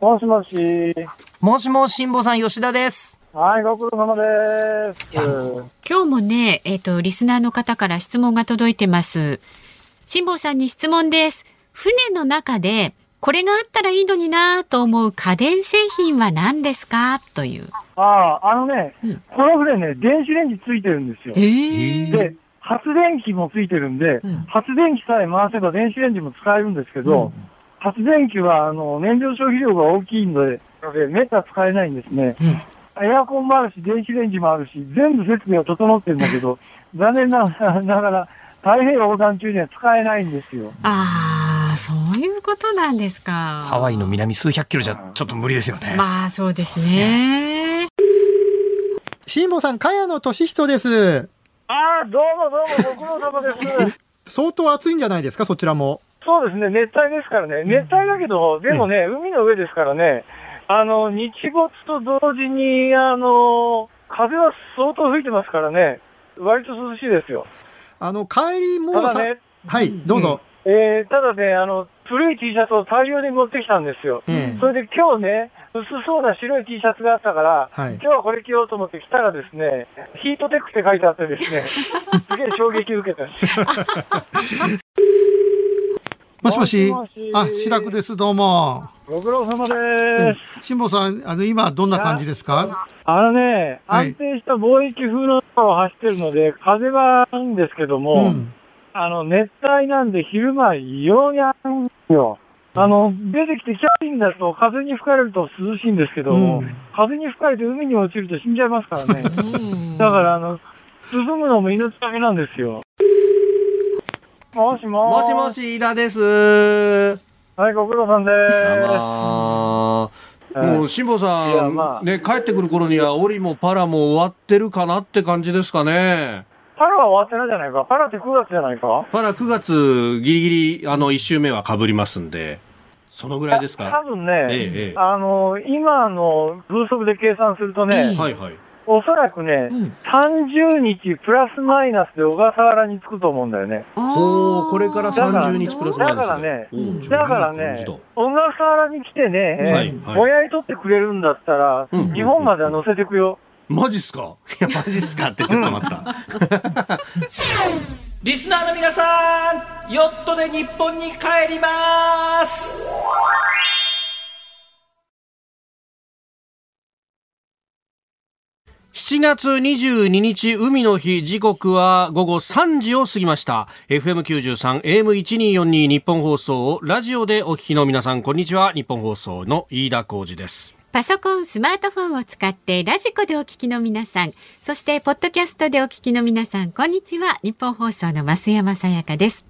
もしもし。もしもし、辛坊さん、吉田です。はい、ご苦労様です。今日もね、えっ、と、リスナーの方から質問が届いてます。辛坊さんに質問です。船の中で、これがあったらいいのになと思う家電製品は何ですか？という。ああ、あのね、うんこの船ね、電子レンジついてるんですよ。えで、発電機もついてるんで、うん発電機さえ回せば電子レンジも使えるんですけど、発電機はあの燃料消費量が大きいので、めった使えないんですね。うんエアコンもあるし、電子レンジもあるし、全部設備は整ってるんだけど、残念なながら、太平洋横断中には使えないんですよ。ああ、そういうことなんですか。ハワイの南数百キロじゃちょっと無理ですよね。まあ、そうですね。辛坊さん、茅野俊人です。ああ、どうもどうもご苦労様です。相当暑いんじゃないですか、そちらも。そうですね、熱帯ですからね。熱帯だけど、でもね、海の上ですからね、あの、日没と同時に、あの、風は相当吹いてますからね、割と涼しいですよ。あの、帰りもさ、ただね、はい、どうぞ。えー、ただね、あの、古い T シャツを大量に持ってきたんですよ。ええそれで今日ね、薄そうな白い T シャツがあったから、はい今日はこれ着ようと思って着たらですね、ヒートテックって書いてあってですね、すげえ衝撃受けたんですよ。もしもしもしもしあ、白くです、どうも。ご苦労様えです。辛坊さん、あの、今、どんな感じですか？あのね、はい安定した貿易風の中を走ってるので、風はいいんですけども、うん。あの、熱帯なんで昼間異様に暑いんですよ。あの、出てきてキャビンだと風に吹かれると涼しいんですけども、うん風に吹かれて海に落ちると死んじゃいますからね。うんだから、あの、進むのも命がけなんですよ。もしももしもし、飯田です。はい、ご苦労さんであす。はいもう、辛坊さん、まあね、帰ってくる頃には、オリもパラも終わってるかなって感じですかね。パラは終わってないじゃないか。パラって9月じゃないかパラ9月、ギリギリ、あの、1週目は被りますんで、そのぐらいです多か分ね、ええええあの、今の風速で計算するとね、えはいはい。おそらくね、うん30日プラスマイナスで小笠原に着くと思うんだよね。ほう、これからだから30日プラスマイナスで。だからねおうだからね小笠原に来てね、はいはいぼやり取ってくれるんだったら、うん日本までは乗せてくよ。マジっすか？いや、マジっすかってちょっと待った。リスナーの皆さん、ヨットで日本に帰ります。7月22日海の日時刻は午後3時を過ぎました FM93 AM1242 日本放送をラジオでお聞きの皆さんこんにちは日本放送の飯田浩二ですパソコン、スマートフォンを使ってラジコでお聞きの皆さん、そしてポッドキャストでお聞きの皆さん、こんにちは。日本放送の増山さやかです。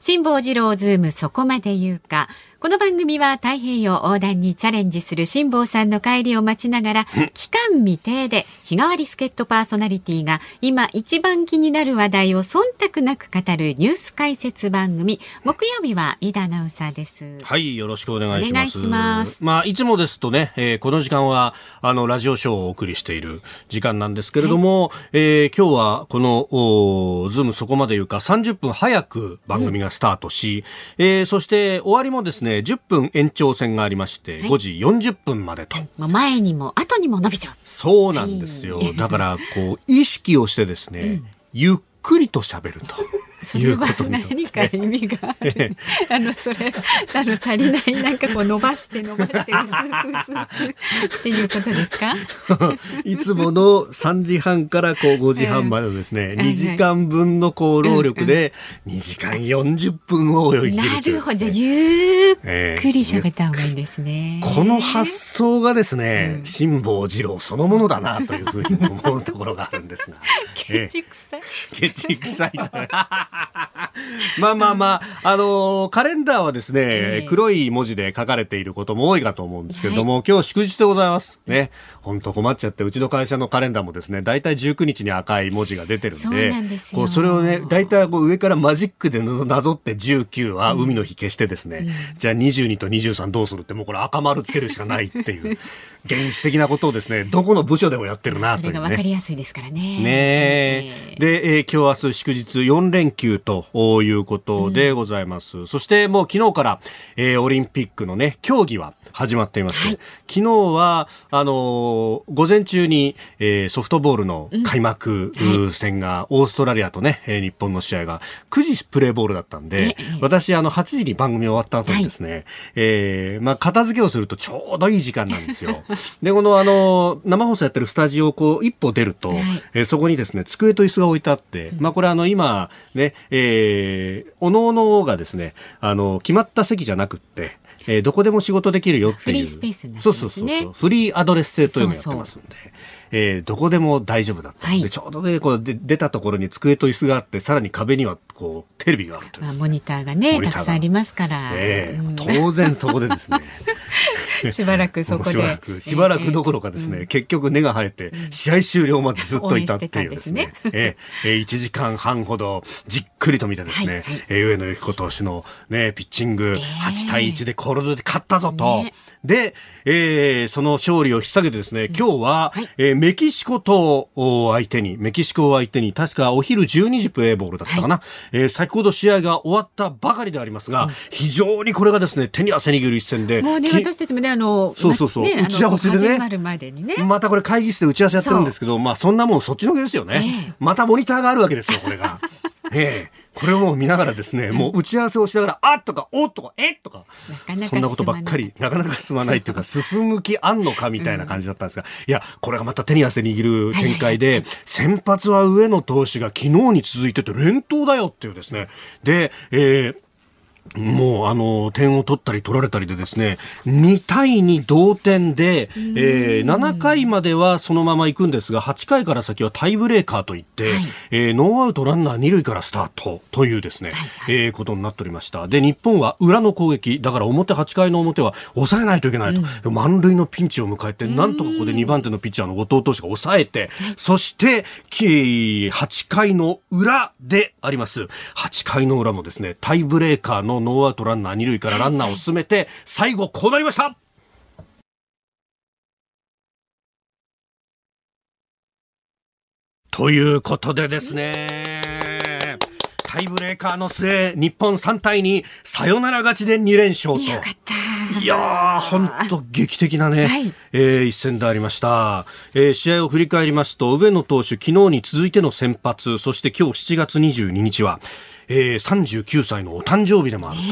辛坊治郎ズームそこまで言うか。この番組は太平洋横断にチャレンジする辛坊さんの帰りを待ちながら、期間未定で日替わり助っ人パーソナリティが今一番気になる話題を忖度なく語るニュース解説番組。木曜日は飯田アナウンサーです。はいよろしくお願いしますお願いしますまあいつもですとね、えーこの時間はあのラジオショーをお送りしている時間なんですけれども、えー今日はこのおーズームそこまで言うか30分早く番組がスタートし、えーそして終わりもですね10分延長戦がありまして、はい5時40分までと。もう前にも後にも伸びちゃう。そうなんですよ。だから、こう、意識をしてですね、ゆっくりと喋ると。それは何か意味がある。あの、それ、あの、足りない、なんかこう伸ばして伸ばして薄く薄くっていうことですか？いつもの3時半からこう5時半までのですね、ん2時間分のこう労力で2時間40分を泳ぎ切なるというるほど。ゆっええくり喋った方がいいんですね。この発想がですね、辛坊治郎そのものだなというふうに思うところがあるんですが。ケチくさい。ケチ臭いと。まあまあまあ、あのーカレンダーはですね、ええ黒い文字で書かれていることも多いかと思うんですけれども、今日祝日でございます。ね。本当困っちゃって、うちの会社のカレンダーもですね、大体19日に赤い文字が出てるんで、そこうそれをね、大体こう上からマジックでなぞって19は海の日消してですね、じゃあ22と23どうするってもうこれ赤丸つけるしかないっていう、原始的なことをですね、どこの部署でもやってるなというね。それがわかりやすいですからね。ねえ。で、えー今日明日祝日4連休休ということでございます。うん、そしてもう昨日から、えー、オリンピックのね、競技は始まっていまして、はい、昨日は、あのー、午前中に、えー、ソフトボールの開幕戦が、オーストラリアとね、えー、日本の試合が9時プレーボールだったんで、私、あの、8時に番組終わった後にですね、はい、えー、まあ、片付けをするとちょうどいい時間なんですよ。で、この、あの、生放送やってるスタジオをこう、一歩出ると、はい、えー、そこにですね、机と椅子が置いてあって、まあ、これあの、今、ね、えー、おのおのがですね、あの、決まった席じゃなくって、えー、どこでも仕事できるよっていう。フリースペースになってますね。そうそうそうそう。フリーアドレス制というのをやってますんで。そうそうえー、どこでも大丈夫だった。はい、ちょうどね、こうで出たところに机と椅子があって、さらに壁にはこうテレビがあるという、まあ、モニターがね、たくさんありますから。えーうん、当然そこでですね。しばらくそこで。しばらく、しばらくどころかですね、えー、結局根が生えて、試合終了までずっといたっていうですね。すねえー、えー、1時間半ほどじっくりと見てですね、はいはい、えー、上野由岐子投手のね、ピッチング、8対1でコールドで勝ったぞと。ね、で、えー、その勝利を引っ提げてですね、今日は、はい、えー、メキシコと相手に、メキシコを相手に、確かお昼12時プレーボールだったかな。はい、えー、先ほど試合が終わったばかりでありますが、うん、非常にこれがですね、手に汗握る一戦で。もうね、私たちもね、あの、そうそうそう、ね、打ち合わせでね。までにね。またこれ会議室で打ち合わせやってるんですけど、まあそんなもんそっちのけですよね。えー、またモニターがあるわけですよ、これが。ええ。これを見ながらですね、もう打ち合わせをしながら、あっとか、おっとか、えっとか、そんなことばっかり、なかなか進まないっていうか、進む気あんのかみたいな感じだったんですが、いや、これがまた手に汗握る展開で、先発は上野投手が昨日に続いてて連投だよっていうですね。で、えーもう、あの、点を取ったり取られたりでですね、2対2同点で、えー、7回まではそのまま行くんですが、8回から先はタイブレーカーといって、はい、えー、ノーアウトランナー2塁からスタートというですね、はいはい、えー、ことになっておりました。で、日本は裏の攻撃、だから表8回の表は抑えないといけないと。うん、満塁のピンチを迎えて、なんとかここで2番手のピッチャーの後藤投手が抑えて、そして、8回の裏であります。8回の裏もですね、タイブレーカーのノーアウトランナー二塁からランナーを進めて、最後こうなりましたということでですね、タイブレーカーの末、日本3対2、サヨナラ勝ちで2連勝と。よかった。いやー、本当劇的なね、はい、えー、一戦でありました、えー。試合を振り返りますと、上野投手、昨日に続いての先発、そして今日7月22日は、えー、39歳のお誕生日でもあると。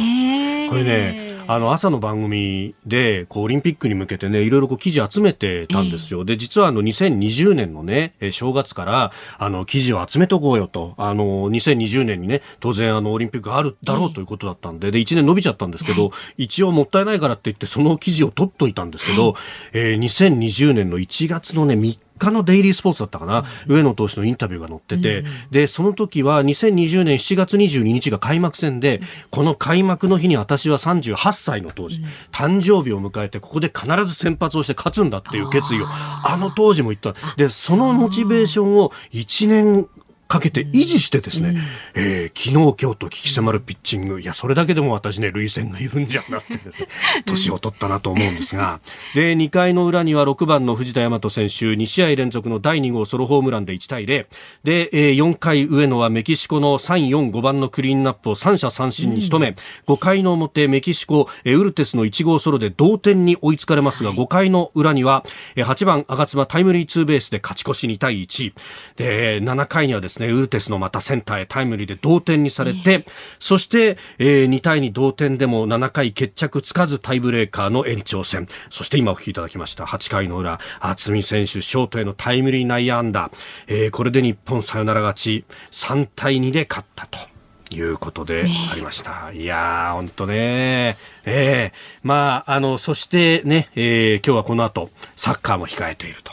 これね、あの朝の番組でこうオリンピックに向けてねいろいろこう記事集めてたんですよ。で実はあの2020年のね正月からあの記事を集めとこうよと。あの2020年にね当然あのオリンピックがあるだろうということだったんでで1年伸びちゃったんですけど一応もったいないからって言ってその記事を取っといたんですけど、えー、2020年の1月のね3日日のデイリースポーツだったかな、うん、上野投手のインタビューが載ってて、うん、で、その時は2020年7月22日が開幕戦で、うん、この開幕の日に私は38歳の当時、誕生日を迎えて、ここで必ず先発をして勝つんだっていう決意を、あの当時も言った。で、そのモチベーションを1年かけて維持してですね、うん、えー、昨日今日と聞き迫るピッチング、いや、それだけでも私ね、涙腺が緩んじゃうなってですね、年を取ったなと思うんですが、で、2回の裏には6番の藤田大和選手、2試合連続の第2号ソロホームランで1対0。で、えー、4回上野はメキシコの3、4、5番のクリーンナップを3者三振に仕留め、うん、5回の表、メキシコ、えー、ウルテスの1号ソロで同点に追いつかれますが、はい、5回の裏には、えー、8番吾妻タイムリーツーベースで勝ち越し2対1。で、7回にはですね、ウルテスのまたセンターへタイムリーで同点にされて、そして、えー、2対2同点でも7回決着つかずタイブレーカーの延長戦。そして今お聞きいただきました8回の裏、渥美選手ショートへのタイムリー内野安打。えー、これで日本サヨナラ勝ち3対2で勝ったと。いうことでありました。いやー、ほんとね。ええー、まあ、あの、そしてね、えー、今日はこの後、サッカーも控えていると。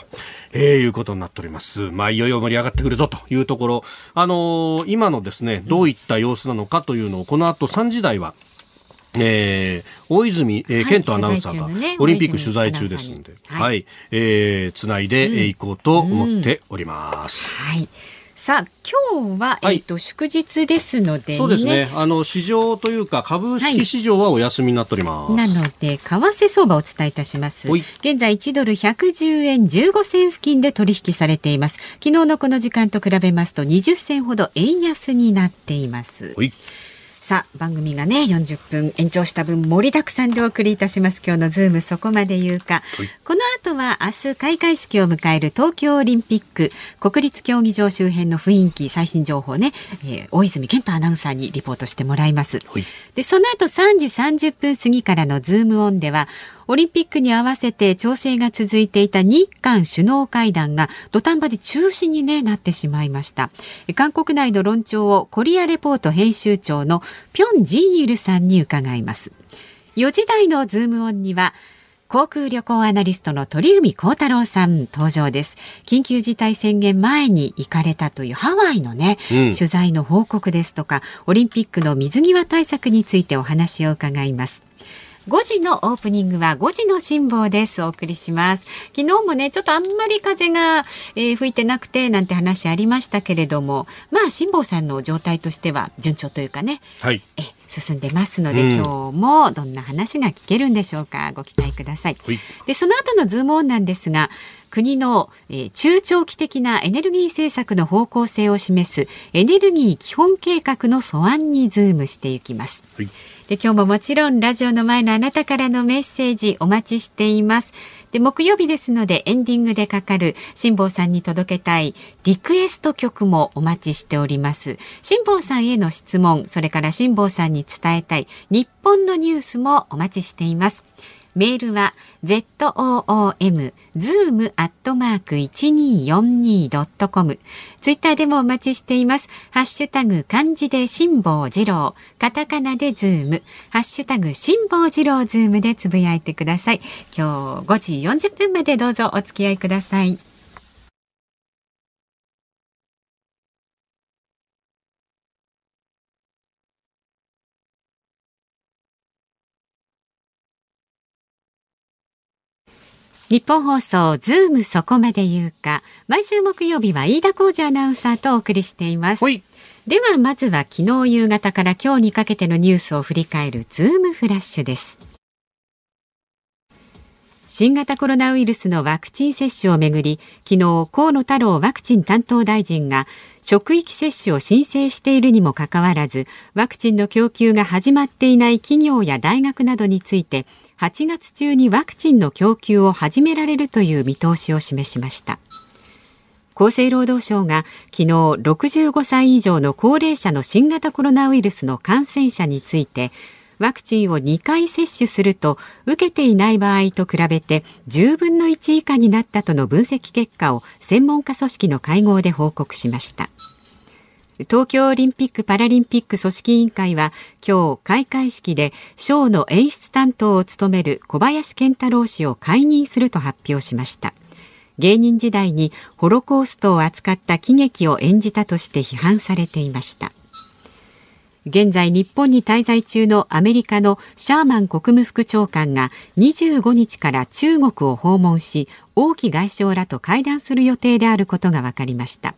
えー、いうことになっております。まあ、いよいよ盛り上がってくるぞというところ、あのー、今のですね、どういった様子なのかというのを、この後3時台は、えー、大泉、えー、健人アナウンサーが、ね、オリンピック取材中ですので、はい、はい、えー、つないでいこうと思っております。はいさあ今日は、はい。えっ、と祝日ですので、ね、そうですね。あの市場というか株式市場はお休みになっております。なので為替相場をお伝えいたします。はい。現在1ドル110円15銭付近で取引されています。昨日のこの時間と比べますと20銭ほど円安になっています。はいさあ番組がね40分延長した分盛りだくさんでお送りいたします。今日のズームそこまで言うか、はい。この後は明日開会式を迎える東京オリンピック国立競技場周辺の雰囲気最新情報ね、えー大泉健太アナウンサーにリポートしてもらいます。はい。でその後3時30分過ぎからのズームオンではオリンピックに合わせて調整が続いていた日韓首脳会談が土壇場で中止に、ね、なってしまいました。え韓国内の論調をコリアレポート編集長のピョン・ジンイルさんに伺います。4時台のズームオンには航空旅行アナリストの鳥海高太郎さん登場です。緊急事態宣言前に行かれたというハワイのね、うん。取材の報告ですとかオリンピックの水際対策についてお話を伺います5時のオープニングは5時の辛抱です。お送りします。昨日もねちょっとあんまり風が、えー吹いてなくてなんて話ありましたけれどもまあ辛抱さんの状態としては順調というかねはい。え進んでますので、うん。今日もどんな話が聞けるんでしょうかご期待ください。はい。でその後のズームオンなんですが国の、えー中長期的なエネルギー政策の方向性を示すエネルギー基本計画の素案にズームしていきます。はいで今日ももちろんラジオの前のあなたからのメッセージお待ちしています。で木曜日ですのでエンディングでかかる辛坊さんに届けたいリクエスト曲もお待ちしております。辛坊さんへの質問、それから辛坊さんに伝えたい日本のニュースもお待ちしています。メールは zoom zoom アットマーク一二四二ドットコム。ツイッターでもお待ちしています。ハッシュタグ漢字で辛坊治郎、カタカナでズーム、ハッシュタグ辛坊治郎ズームでつぶやいてください。今日5時40分までどうぞお付き合いください。日本放送ズームそこまで言うか。毎週木曜日は飯田浩二アナウンサーとお送りしています。はい。ではまずは昨日夕方から今日にかけてのニュースを振り返るズームフラッシュです新型コロナウイルスのワクチン接種をめぐり昨日河野太郎ワクチン担当大臣が職域接種を申請しているにもかかわらずワクチンの供給が始まっていない企業や大学などについて8月中にワクチンの供給を始められるという見通しを示しました。厚生労働省が昨日65歳以上の高齢者の新型コロナウイルスの感染者についてワクチンを2回接種すると受けていない場合と比べて10分の1以下になったとの分析結果を専門家組織の会合で報告しました。東京オリンピック・パラリンピック組織委員会は今日開会式でショーの演出担当を務める小林健太郎氏を解任すると発表しました。芸人時代にホロコーストを扱った喜劇を演じたとして批判されていました。現在日本に滞在中のアメリカのシャーマン国務副長官が25日から中国を訪問し王毅外相らと会談する予定であることが分かりました。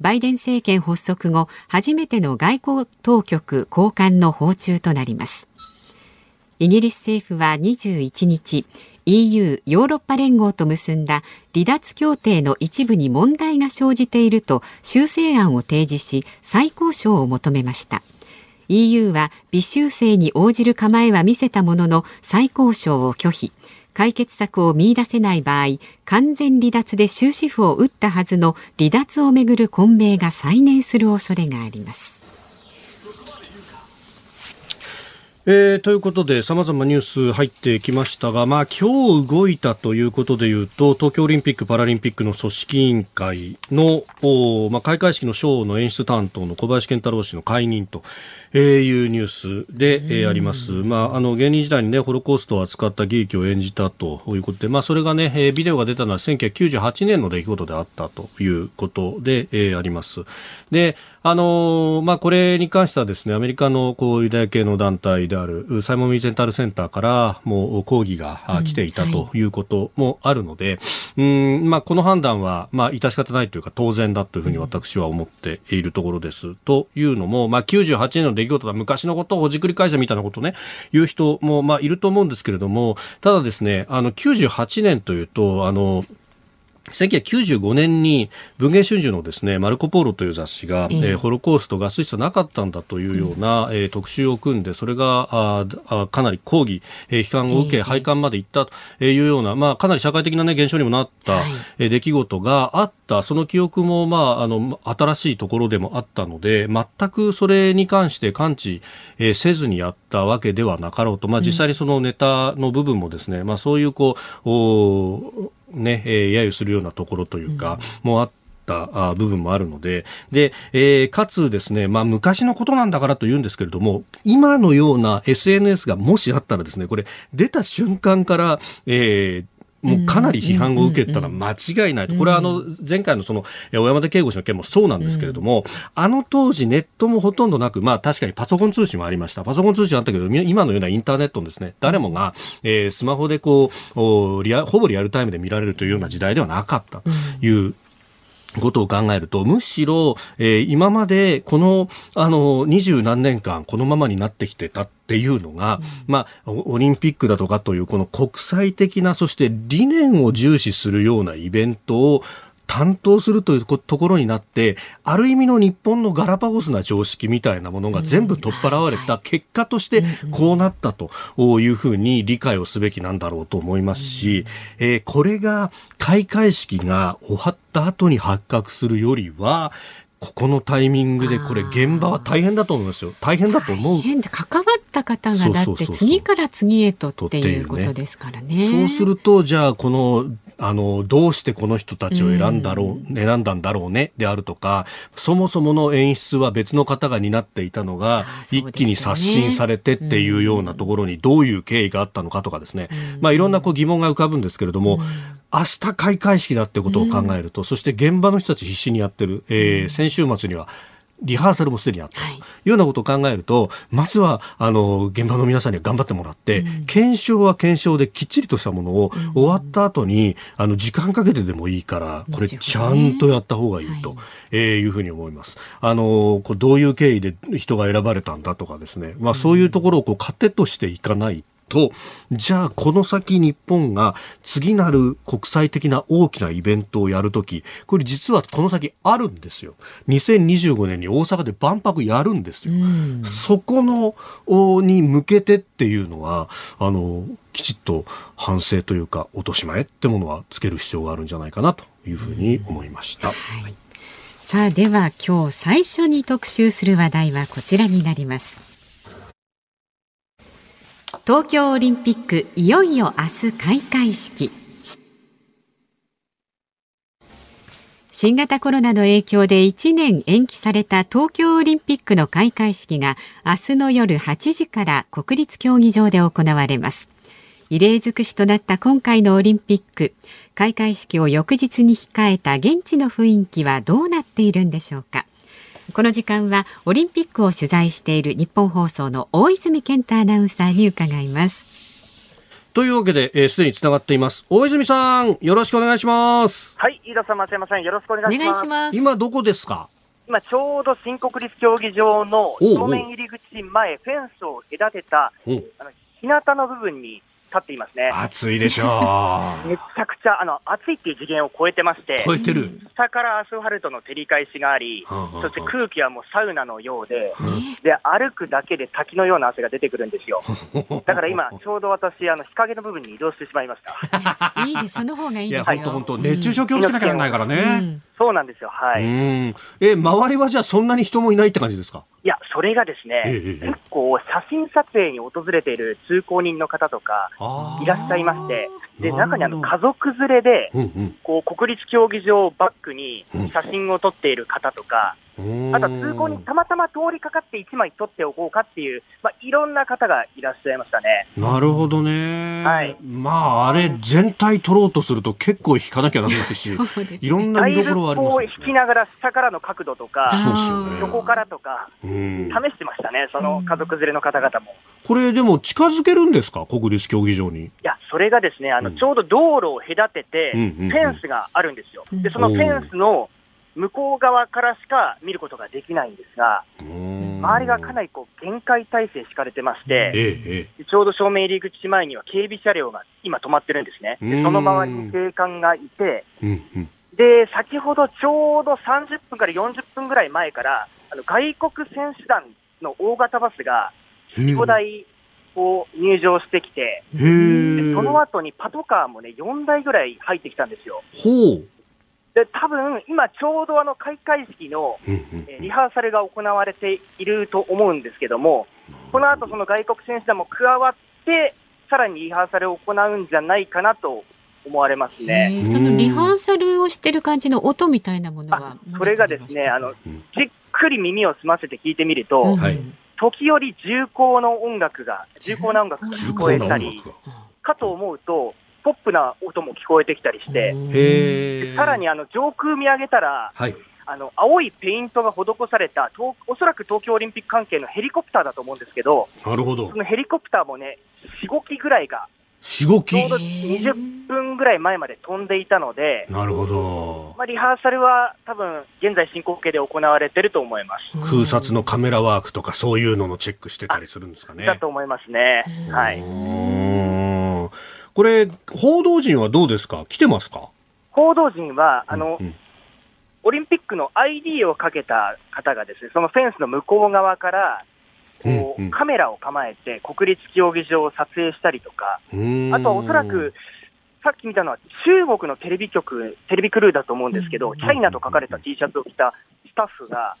バイデン政権発足後初めての外交当局高官の訪中となります。イギリス政府は21日 EU= ヨーロッパ連合と結んだ離脱協定の一部に問題が生じていると修正案を提示し再交渉を求めました。EU は微修正に応じる構えは見せたものの再交渉を拒否。解決策を見出せない場合完全離脱で終止符を打ったはずの離脱をめぐる混迷が再燃する恐れがあります。えーということで、様々ニュース入ってきましたが、まあ今日動いたということで言うと、東京オリンピック・パラリンピックの組織委員会の、まあ、開会式のショーの演出担当の小林健太郎氏の解任とえー、いうニュースで、えー、あります。まあ、あの、芸人時代にね、ホロコーストを扱った劇を演じたということで、まあ、それがね、えー、ビデオが出たのは1998年の出来事であったということで、えー、あります。で、あのー、まあ、これに関してはですね、アメリカのこうユダヤ系の団体であるサイモン・ウィゼンタルセンターからもう抗議が来ていたということもあるので、うん、んまあ、この判断は、まあ、致し方ないというか当然だというふうに私は思っているところです。というのも、まあ、98年の出来事だ、昔のことをほじくり返したみたいなことね、言う人も、まあ、いると思うんですけれども、ただですね、あの、98年というと、あの、1995年に文藝春秋のですねマルコ・ポーロという雑誌が、えー、ホロコーストガス室なかったんだというような、えー、特集を組んでそれがああかなり抗議、えー、批判を受け、えー、廃刊まで行ったというような、まあ、かなり社会的な、ね、現象にもなった、はい、えー、出来事があったその記憶も、まあ、あの新しいところでもあったので全くそれに関して感知、えー、せずにやったわけではなかろうと、まあ、実際にそのネタの部分もですね、うん、まあ、そういうこうおね、えー、揶揄するようなところというか、うん、もうあった部分もあるので、で、えー、かつですね、まあ昔のことなんだからと言うんですけれども、今のような SNS がもしあったらですね、これ出た瞬間から、えー、もうかなり批判を受けたら間違いないと。これはあの、前回のその、小山田圭吾氏の件もそうなんですけれども、あの当時ネットもほとんどなく、まあ確かにパソコン通信もありました。パソコン通信あったけど、今のようなインターネットですね、誰もが、えー、スマホでこう、リア、ほぼリアルタイムで見られるというような時代ではなかったということを考えると、むしろ、えー、今までこの、あの、二十何年間このままになってきてたっていうのが、うん、まあ、オリンピックだとかというこの国際的な、そして理念を重視するようなイベントを担当するというところになって、ある意味の日本のガラパゴスな常識みたいなものが全部取っ払われた結果としてこうなったというふうに理解をすべきなんだろうと思いますし、えー、これが開会式が終わった後に発覚するよりは、ここのタイミングでこれ現場は大変だと思いますよ。大変だと思う。大変で関わった方がだって次から次へとっていうことですからね。そうするとじゃあこのあの、どうしてこの人たちを選んだろう、うん、選んだんだろうね、であるとか、そもそもの演出は別の方が担っていたのが、一気に刷新されてっていうようなところにどういう経緯があったのかとかですね、うん、まあいろんなこう疑問が浮かぶんですけれども、うん。明日開会式だってことを考えると、うん、そして現場の人たち必死にやってる、えー、先週末にはリハーサルもすでにあった。とい。うようなことを考えると、まずはあの現場の皆さんには頑張ってもらって、うん、検証は検証できっちりとしたものを、終わった後にあの時間かけてでもいいからこれちゃんとやった方がいいと、えいうふうに思います。あのこうどういう経緯で人が選ばれたんだとかですね、まあ、そういうところをこう糧としていかないと、じゃあこの先日本が次なる国際的な大きなイベントをやるとき、これ実はこの先あるんですよ。2025年に大阪で万博やるんですよ。そこの、に向けてっていうのは、あの、きちっと反省というか落とし前ってものはつける必要があるんじゃないかなというふうに思いました。はい、さあでは今日最初に特集する話題はこちらになります。東京オリンピックいよいよ明日開会式。新型コロナの影響で1年延期された東京オリンピックの開会式が明日の夜8時から国立競技場で行われます。異例尽くしとなった今回のオリンピック。開会式を翌日に控えた現地の雰囲気はどうなっているんでしょうか。この時間はオリンピックを取材している日本放送の大泉健太アナウンサーに伺います。というわけで、す、えー、で、につながっています。大泉さん、よろしくお願いします。はい、飯田さん、松山さん、よろしくお願いします。ます今どこですか？今、ちょうど新国立競技場の正面入り口前、フェンスを隔てた、あの、日向の部分に立っていますね。暑いでしょう。めちゃくちゃ、あの、暑いっていう次元を超えてまして、超えてる。下からアスファルトの照り返しがあり、そして空気はもうサウナのようで、で、歩くだけで滝のような汗が出てくるんですよ。だから今、ちょうど私、あの、日陰の部分に移動してしまいました。いいです、その方がいいですよ。いや、本当熱中症気をつけなきゃならないからね。そうなんですよ、はい。え、周りはじゃあそんなに人もいないって感じですか？いや、それがですね、ええ、結構写真撮影に訪れている通行人の方とかいらっしゃいまして、で、中にあの家族連れで、こう、国立競技場をバックに写真を撮っている方とか、あとは通行にたまたま通りかかって1枚取っておこうかっていう、まあ、いろんな方がいらっしゃいましたね。なるほどね。はいまあ、あれ、全体取ろうとすると結構引かなきゃならないし、いろんな見どころはありますよだいぶこう引きながら下からの角度とか、そうですよね。横からとか、うん試してましたね、その家族連れの方々も。これでも近づけるんですか国立競技場に？いや、それがですね、あの、うんちょうど道路を隔てて、フェンスがあるんですよ。うんで、そのフェンスの向こう側からしか見ることができないんですが、周周りがかなりこう、厳戒態勢敷かれてまして、ええ、えちょうど正面入り口前には警備車両が今止まってるんですね。うんでその周りに警官がいて、え。うんうん。で、先ほどちょうど30分から40分ぐらい前から、あの外国選手団の大型バスが4、5台こう入場してきて。その後にパトカーもね、4台ぐらい入ってきたんですよ。で、多分今ちょうどあの開会式のリハーサルが行われていると思うんですけども、この後その外国選手団も加わって、さらにリハーサルを行うんじゃないかなと思われますね。えーそのリハーサルをしてる感じの音みたいなものはあそれがですね、あの、うんじっくり耳を澄ませて聞いてみると、うん。はい。時折重厚の音楽が、重厚？な音楽が聞こえたり、が。かと思うと、ポップな音も聞こえてきたりして、さらにあの上空見上げたら、はい。あの青いペイントが施された、東おそらく東京オリンピック関係のヘリコプターだと思うんですけど、なるほどそ。のヘリコプターもね、4、5機ぐらいが、ちょう。ど20分ぐらい前まで飛んでいたので、なるほど。まあ、リハーサルは多分、現在進行形で行われてると思います。空撮のカメラワークとかそういうののチェックしてたりするんですかね。だと思いますね。はうい。これ、報道陣はどうですか？来てますか？報道陣は、あの、うん。オリンピックの ID をかけた方がですね、そのフェンスの向こう側から、こうんうん。う、カメラを構えて国立競技場を撮影したりとか、あとはおそらく、さっき見たのは中国のテレビ局、テレビクルーだと思うんですけど、うん。チャイナと書かれた T シャツを着たスタッフが、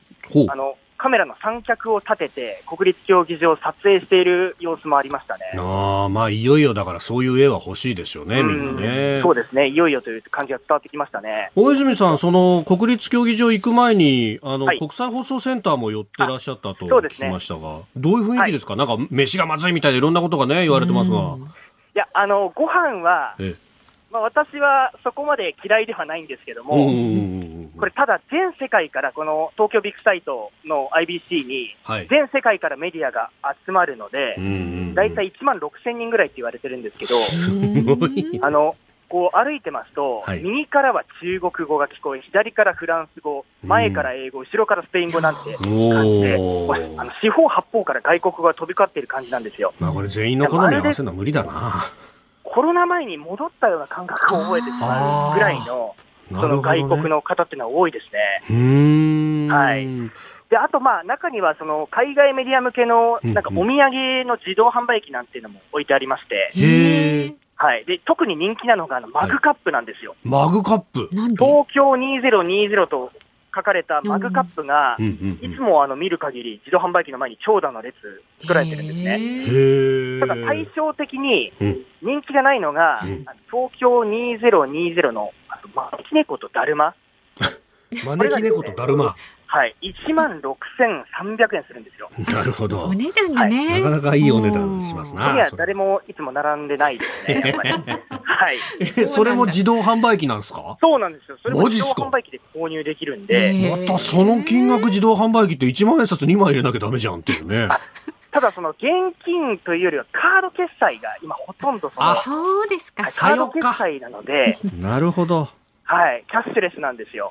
あの、カメラの三脚を立てて、国立競技場を撮影している様子もありましたね。ああ、まあ、いよいよだからそういう絵は欲しいですよね、みんなね。そうですね、いよいよという感じが伝わってきましたね。大泉さん、その国立競技場行く前に、あの、はい国際放送センターも寄ってらっしゃったと聞きましたが、どういう雰囲気ですか、なんか、飯がまずいみたいでいろんなことがね、言われてますが。いや、あの、ご飯は、えまあ、私はそこまで嫌いではないんですけどえ。も、これ、ただ全世界から、この東京ビッグサイトの IBC に、はい。全世界からメディアが集まるので大体1万6000人ぐらいって言われてるんですけど。あの、こう歩いてますと、はい右からは中国語が聞こえ、左からフランス語、前から英語、後ろからスペイン語なんて感じで、あの四方八方から外国語が飛び交っている感じなんですよ。まあ、これ全員の好み合わせるのは無理だな。コロナ前に戻ったような感覚を覚えてしまうぐらいの、その外国の方っていうのは多いですね。うーん。はいで、あと、まあ、中には、その、海外メディア向けの、うんなんか、お土産の自動販売機なんていうのも置いてありまして。はい。で、特に人気なのが、あの、マグカップなんですよ。マグカップ。東京2020と書かれたマグカップがいつもあの見る限り自動販売機の前に長蛇の列作られてるんですね。ただ対照的にうん。人気がないのが、東京2020のあの招き猫とだるま、招き猫とだるま。はい、1万6300円するんですよ。なるほど。お値段がね、なかなかいいお値段しますな。それ誰もいつも並んでないですね。はい。え、それも自動販売機なんですか？そうなんですよ。それも自マジっすか？動販売機で購入できるんで、へまたその金額自動販売機って1万円札2枚入れなきゃダメじゃんっていうね。ただその現金というよりはカード決済が今ほとんどその、あはいそうですか。カード決済なので、なるほど。はい、キャッシュレスなんですよ。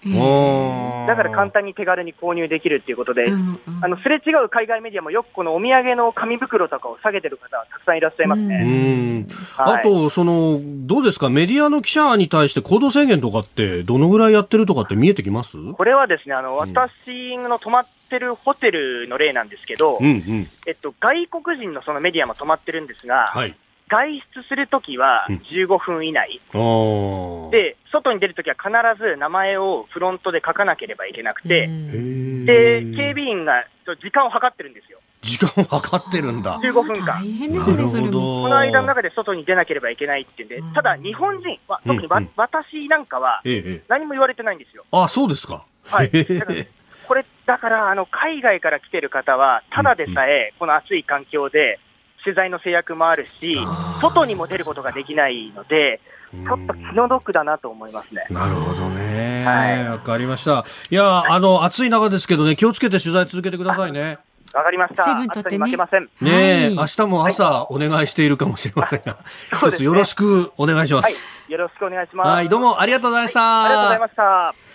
だから簡単に手軽に購入できるっていうことで、うんうんあのすれ違う海外メディアもよくこのお土産の紙袋とかを下げてる方はたくさんいらっしゃいますうね。ん。はいあと、その、どうですか？メディアの記者に対して行動制限とかってどのぐらいやってるとかって見えてきます？うんこれはですね、あの、ん私の泊まってるホテルの例なんですけど、うん。えっと、外国人のそのメディアも泊まってるんですが、はい。外出するときはうん15分以内、ああ。で、外に出るときは必ず名前をフロントで書かなければいけなくて、うんで、警備員がちょっと時間を計ってるんですよ。時間を測ってるんだ。15分間。大変なるですね、それも。ほど。この間の中で外に出なければいけないっていうんでうん、ただ日本人は、特にわ、うんうん私なんかは。何も言われてないんですよ。あ、そうですか。はいへえだからこれ、だからあの海外から来てる方は、ただでさえ、この暑い環境で、取材の制約もあるし、外にも出ることができないので、ちょっと気の毒だなと思いますね。なるほどね。はいわかりました。いや、あの、暑い中ですけどね、気をつけて取材続けてくださいね。わかりました。水分取ってね暑さに負けません。ねえ、はい明日も朝お願いしているかもしれませんが、一つよろしくお願いしまはいす。。よろしくお願いします。はい、どうもありがとうございました。ありがとうございました。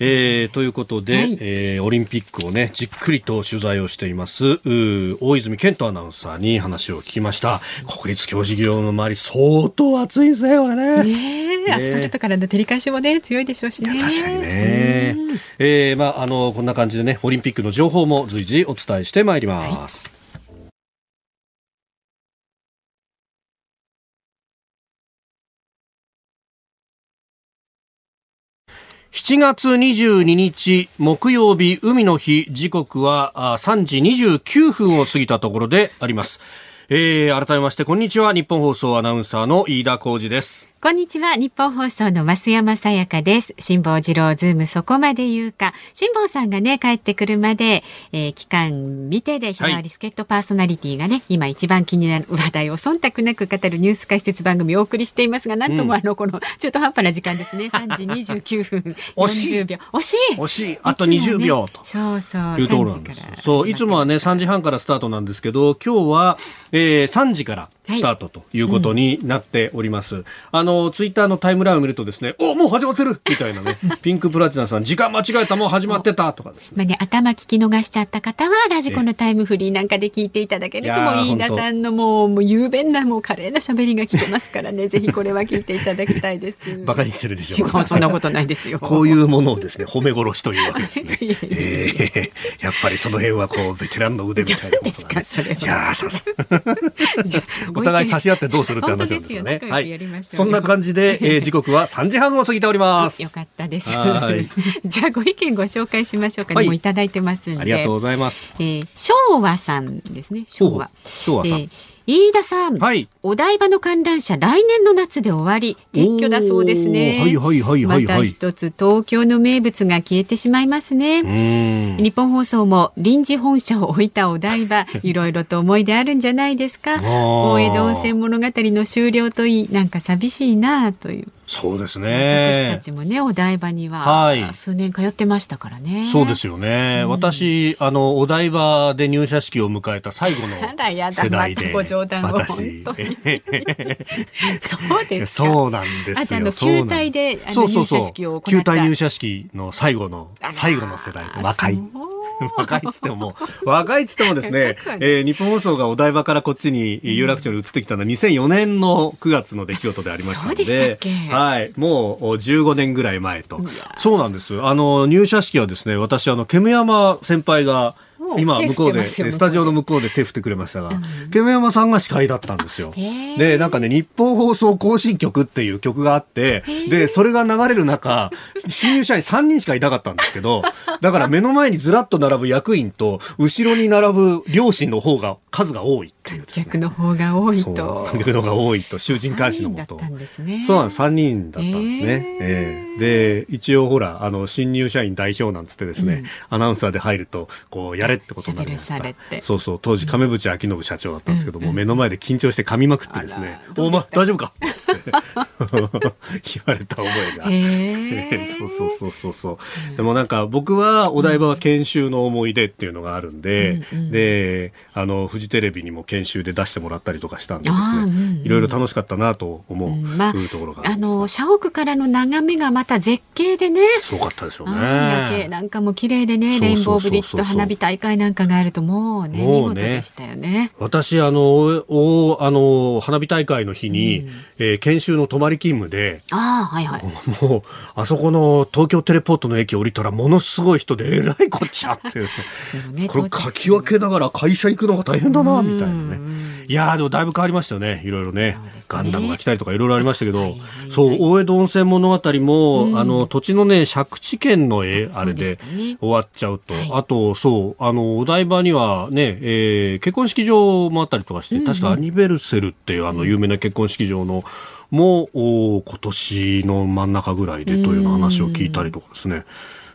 えーということで、はいえーオリンピックをね、じっくりと取材をしています、大泉健人アナウンサーに話を聞きました。国立競技場の周り、相当暑いんですね、これね。ねえ、アスファルトからの照り返しもね、強いでしょうしね。確かにね。えーまあ、あの、こんな感じでね、オリンピックの情報も随時お伝えしてまいります。7月22日木曜日海の日時刻は3時29分を過ぎたところであります。えー、改めましてこんにちは日本放送アナウンサーの飯田浩二です。こんにちは。日本放送の増山さやかです。辛坊治郎ズームそこまで言うか。辛坊さんがね、帰ってくるまで、えー期間見てで、ひまわり助っ人パーソナリティがね、今一番気になる話題を忖度なく語るニュース解説番組をお送りしていますが、なんともあの、この中途半端な時間ですね。3時29分 惜しい40秒。惜しい惜しいあといつもね20秒とそうそう。いうところな3時からんですよ。そう、いつもはね、3時半からスタートなんですけど、今日は、えー、3時から。スタートということになっております。あの、ツイッターのタイムラインを見るとですね、おもう始まってるみたいなね、ピンクプラチナさん、時間間違えた、もう始まってたとかですね。まあね、頭聞き逃しちゃった方は、ラジコのタイムフリーなんかで聞いていただけると、もう飯田さんのもう、もう雄弁な、もう華麗な喋りが聞けますからね、ぜひこれは聞いていただきたいです。バカにしてるでし違ょう、そんなことないですよ。こういうものをですね、褒め殺しというわけですね。えー、やっぱりその辺はこう、ベテランの腕みたいなことが、ね。ですかそれはいやーさすお互い差し合ってどうするって話なんですよね。よはいそんな感じで、えー、時刻は3時半を過ぎております。よかったですはい。じゃあ、ご意見ご紹介しましょうか、はいもういただいてます。ありがとうございます。えー昭和さんですね。昭和。昭和さんえー飯田さん、はい。お台場の観覧車来年の夏で終わり撤去だそうですね。おーはいはいはいはいはい。また一つ東京の名物が消えてしまいますね。日本放送も臨時本社を置いたお台場 いろいろと思い出あるんじゃないですか。ー。大江戸温泉物語の終了といいなんか寂しいなというそうです私たね。ちもねお台場にははい。数年通ってましたからね、そうですよね。私、あの、お台場で入社式を迎えた最後の 世代で。ご冗談を私。そうですか。そうなんですよ。あじゃああのそうなん球体であのそうそうそう。入社式を行った。球体入社式の最後の最後の世代若い 若いっつっても若いっつってもですねえー日本放送がお台場からこっちに有楽町に移ってきたのは2004年の9月の出来事でありましたのではい。もう15年ぐらい前と。そうなんです。あの入社式はですね私あの煙山先輩が今向こうでスタジオの向こうで手振ってくれましたが、煙山さんが司会だったんですよ。で、なんかね、日本放送行進曲っていう曲があって、で、それが流れる中、新入社員3人しかいなかったんですけど、だから目の前にずらっと並ぶ役員と、後ろに並ぶ両親の方が数が多いっていうですね。逆の方が多いというのが多いと、囚人監視のもと三人だった。んですねそうなんです。3人だったんですね。ええで、一応ほら、あの、新入社員代表なんつってですね、アナウンサーで入ると、こう、やれってことになるじゃないですか？喋らされて。そうそう、当時、亀渕明信社長だったんですけども、目の前で緊張して噛みまくってですね。お前、大丈夫か？つって言われた覚えが。へー。そうそうそうそうそう。でもなんか僕はお台場は研修の思い出っていうのがあるんで、で、あの、フジテレビにも研修で出してもらったりとかしたんでですね、いろいろ楽しかったなと思う、うん。まあいうところがあの社屋からの眺めがまた絶景でね。すごかったでしょううん夜景ね。なんかも綺麗でね。レインボーブリッジと花火大会なんかがあるともうね見もうね事でしたよね。私、あの、おあの、花火大会の日に、えー研修の泊まり勤務で、ああはいはい。もう、あそこの東京テレポートの駅降りたらものすごい人でえらいこっちゃって ねこれ書き分けながら会社行くのが大変だな、みたいなね。いやーでもだいぶ変わりましたよね。いろいろね。ガンダムが来たりとかいろいろありましたけど、そう、大江戸温泉物語も、あの、土地のね、借地権の絵、あれで終わっちゃうと、はいあと、そう、あの、お台場にはね、えー結婚式場もあったりとかして、確かアニベルセルっていうあの、有名な結婚式場の、もう、お今年の真ん中ぐらいでという話を聞いたりとかですね。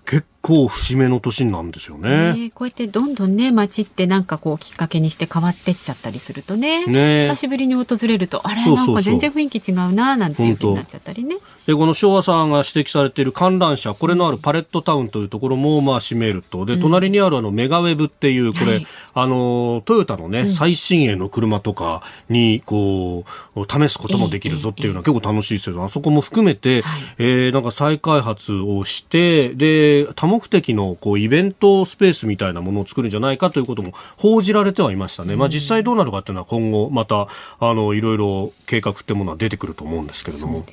結構節目の年なんですよね。ねこうやってどんどんね街ってなんかこうきっかけにして変わってっちゃったりするとねね久しぶりに訪れるとあれなんか全然雰囲気違うななんていうふうになっちゃったりね。でこの昭和さんが指摘されている観覧車これのあるパレットタウンというところもまあ占めると。で隣にあるあのメガウェブっていうこれ、はい。あのトヨタのね、最新鋭の車とかにこう試すこともできるぞっていうのは結構楽しいですよ、あそこも含めて、えーなんか再開発をしてで多目的のこうイベントスペースみたいなものを作るんじゃないかということも報じられてはいましたね、まあ、実際どうなるかっていうのは今後またあのいろいろ計画ってものは出てくると思うんですけれども。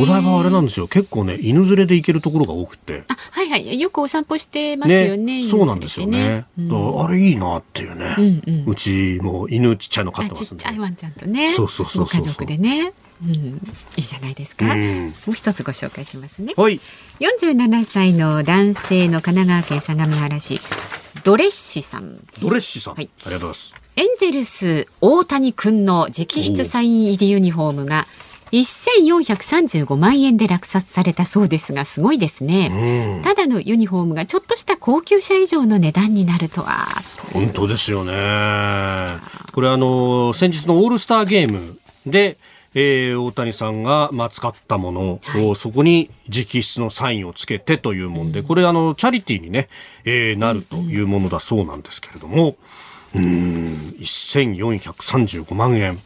お台場はあれなんですよ。結構ね犬連れで行けるところが多くて。あはいはい。よくお散歩してますよね。そうなんですよね、犬連れてだからあれいいなっていうね、うんうん。うちも犬ちっちゃいの飼ってますんちっちゃいワンちゃんとね。そうそうそうそう。ご家族でね。うん、いいじゃないですか。うんもう一つご紹介しますね。はい47歳の男性の神奈川県相模原市ドレッシさん。ドレッシさん、はいありがとうございますエンゼルス大谷君の直筆サイン入りユニフォームが1435万円で落札されたそうですがすごいですね。ただのユニフォームがちょっとした高級車以上の値段になるとは。本当ですよねこれあの先日のオールスターゲームでえー大谷さんが、まあ、使ったものを、そこに直筆のサインをつけてというもんで、これあのチャリティーにね、えーなるというものだそうなんですけれども、うーん、1435万円。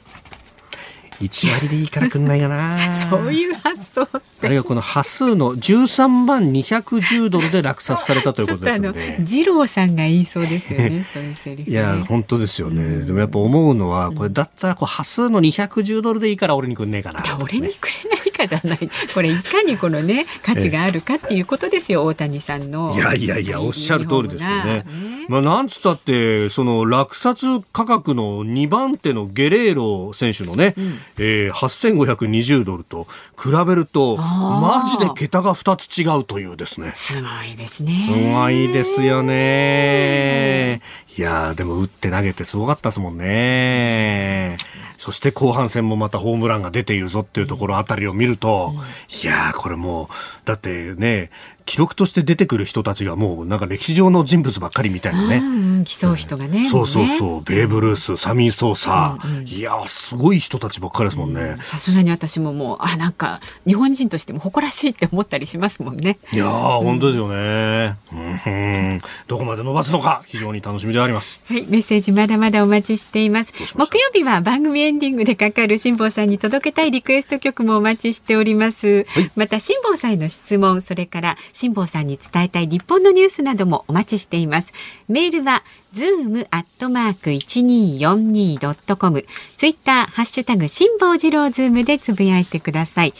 1割でいいからくんないかな そういう発想ってあるいはこの端数の13万210ドルで落札されたということですので。二郎さんが言いそうですよね そういうセリフ、ね。いや、本当ですよね。でもやっぱ思うのは、これだったらこう端数の210ドルでいいから俺にくんねえかな。俺にくれないかじゃない。これいかにこのね価値があるかっていうことですよ、大谷さんの。いやいやいや、おっしゃる通りですよねね。まあ、なんつったって、その落札価格の2番手のゲレーロ選手のね、えー8520ドルと比べると、マジで桁が2つ違うというですね。すごいですね。すごいですよね。いやーでも打って投げてすごかったですもんね。そして後半戦もまたホームランが出ているぞっていうところあたりを見ると、いやーこれもう、だってね、記録として出てくる人たちがもうなんか歴史上の人物ばっかりみたいなね。競う人がね。そうそうう。そう、ベーブ・ルース、サミー・ソーサー、いやーすごい人たちばっかりですもんね。さすがに私ももうあなんか日本人としても誇らしいって思ったりしますもんね。いやー、本当ですよね。うん、どこまで伸ばすのか、非常に楽しみであります。はい、メッセージまだまだお待ちしています木曜日は番組エンディングでかかる辛坊さんに届けたいリクエスト曲もお待ちしております、また辛坊さんへの質問それから辛坊さんに伝えたい日本のニュースなどもお待ちしています。メールは zoom アットマーク 1242.com ツイッターハッシュタグ辛坊治郎ズームでつぶやいてください。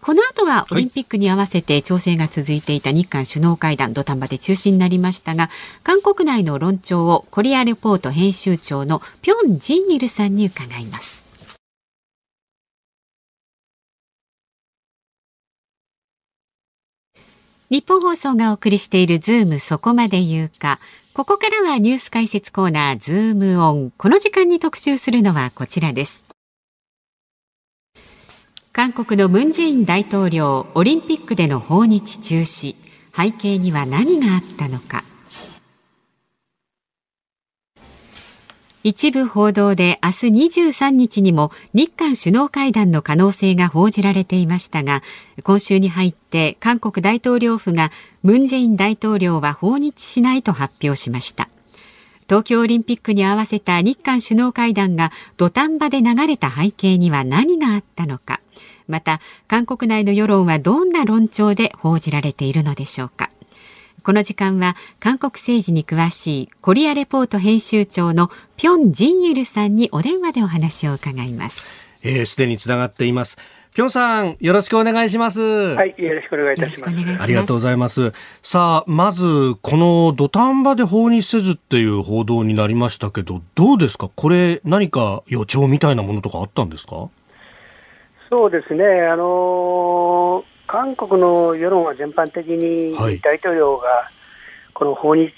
この後はオリンピックに合わせて調整が続いていた日韓首脳会談土壇場で中止になりましたが韓国内の論調をコリアレポート編集長のピョン・ジンイルさんに伺います。日本放送がお送りしているズームそこまで言うか。ここからはニュース解説コーナーズームオン。この時間に特集するのはこちらです。韓国のムン・ジェイン大統領オリンピックでの訪日中止背景には何があったのか一部報道で明日23日にも日韓首脳会談の可能性が報じられていましたが今週に入って韓国大統領府がムン・ジェイン大統領は訪日しないと発表しました。東京オリンピックに合わせた日韓首脳会談が土壇場で流れた背景には何があったのか。また韓国内の世論はどんな論調で報じられているのでしょうか。この時間は韓国政治に詳しいコリアレポート編集長のピョン・ジンイルさんにお電話でお話を伺いますえーすでにつながっています。ぴょんさん、よろしくお願いします。はい、よろしくお願いいたします。ますありがとうございます。さあ、まず、この土壇場で訪日せずっていう報道になりましたけど、どうですか？これ、何か予兆みたいなものとかあったんですか？そうですね、あのー韓国の世論は全般的にはい大統領がこの訪日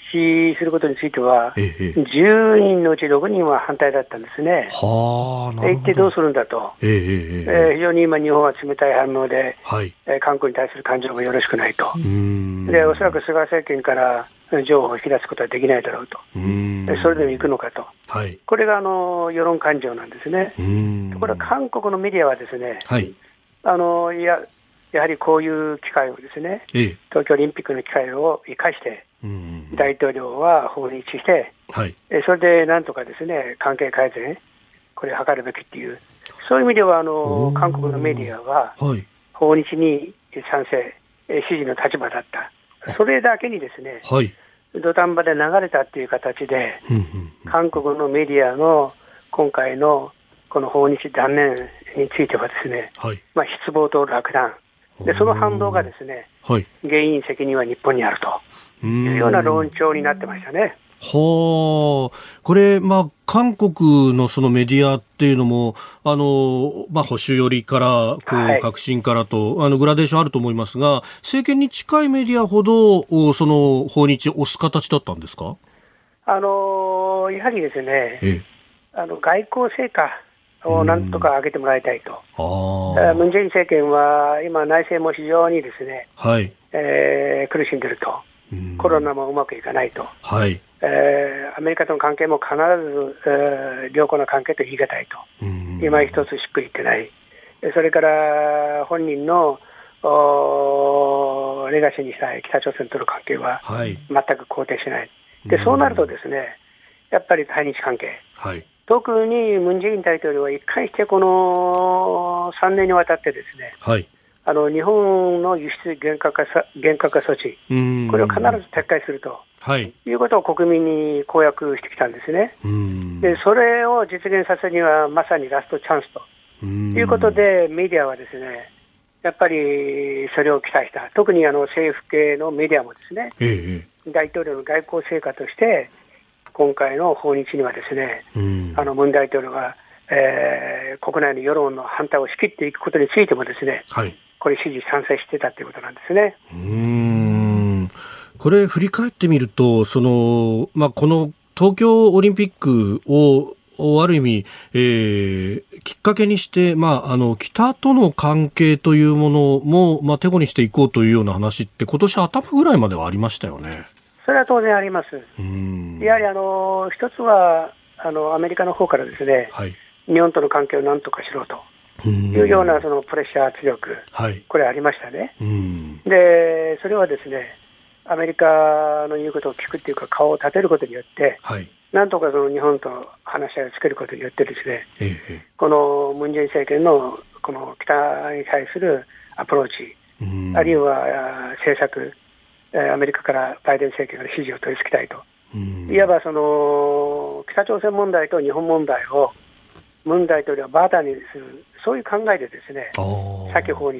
することについては、ええ10人のうち6人は反対だったんですね。はあ、なでるほど。うするんだと、えええー非常に今、日本は冷たい反応で、はい。えー韓国に対する感情がよろしくないと、うーん。でおそらく菅政権から情報を引き出すことはできないだろうと、うそれでも行くのかと、はい。これがあの世論感情なんですね。うーん。これは韓国のメディアはですね、はい。あのいややはりこういう機会をですね、ええ。東京オリンピックの機会を生かして、うん。大統領は訪日して、はい。えそれでなんとかですね関係改善、これを図るべきっていう、そういう意味ではあの韓国のメディアははい。訪日に賛成、え支持の立場だった、それだけにですねはい。土壇場で流れたっていう形で。韓国のメディアの今回のこの訪日断念についてはですね、はい。まあ、失望と落胆、でその反動がですねはい。原因、責任は日本にあるとういうような論調になってましたね。はあ、これ、まあ、韓国のそのメディアっていうのも、あの、まあ、保守寄りから、こう、はい革新からと、あの、グラデーションあると思いますが、政権に近いメディアほど、おその、訪日を押す形だったんですか？あのやはりですね、ええ。あの外交成果をなんとか上げてもらいたいと。ムン・ジェイン政権は今、内政も非常にですね、はい。えー苦しんでると、うんコロナもうまくいかないと、はい。えーアメリカとの関係も必ず、えー良好な関係と言い難いと、うん今一つしっくりいってない、えそれから本人のおーレガシーにしたい北朝鮮との関係ははい。全く肯定しない、でそうなるとですね、やっぱり対日関係。はい。特にムン・ジェイン大統領は一貫してこの3年にわたってですねはい。あの日本の輸出厳格化さ厳格化措置、うんこれを必ず撤回するとはい。いうことを国民に公約してきたんですね。うんでそれを実現させるにはまさにラストチャンスとうんいうことで、メディアはですねやっぱりそれを期待した、特にあの政府系のメディアもですねええ。大統領の外交成果として、今回の訪日にはですねうんあのムン大統領が、えー国内の世論の反対を仕切っていくことについても、ですねはい。これ、支持、賛成してたということなんですね。うーんこれ振り返ってみると、その、まあ、この東京オリンピックを、をある意味、えーきっかけにして、まあ、あの、北との関係というものも、まあ、手後にしていこうというような話って、今年頭ぐらいまではありましたよね。それは当然あります。やはりあの一つはあのアメリカの方からですねはい。日本との関係をなんとかしろというようなそのプレッシャー、圧力、はい。これありましたね。で、それはですねアメリカの言うことを聞くっていうか、顔を立てることによって、はい。なんとかその日本と話し合いをつけることによって、ですねええこのムン・ジェイン政権のこの北に対するアプローチ、あるいはあ政策、えーアメリカからバイデン政権から支持を取り付けたいと、うーん。いわばその北朝鮮問題と日本問題をムン大統領はバーターにする、そういう考えでですね、先訪日、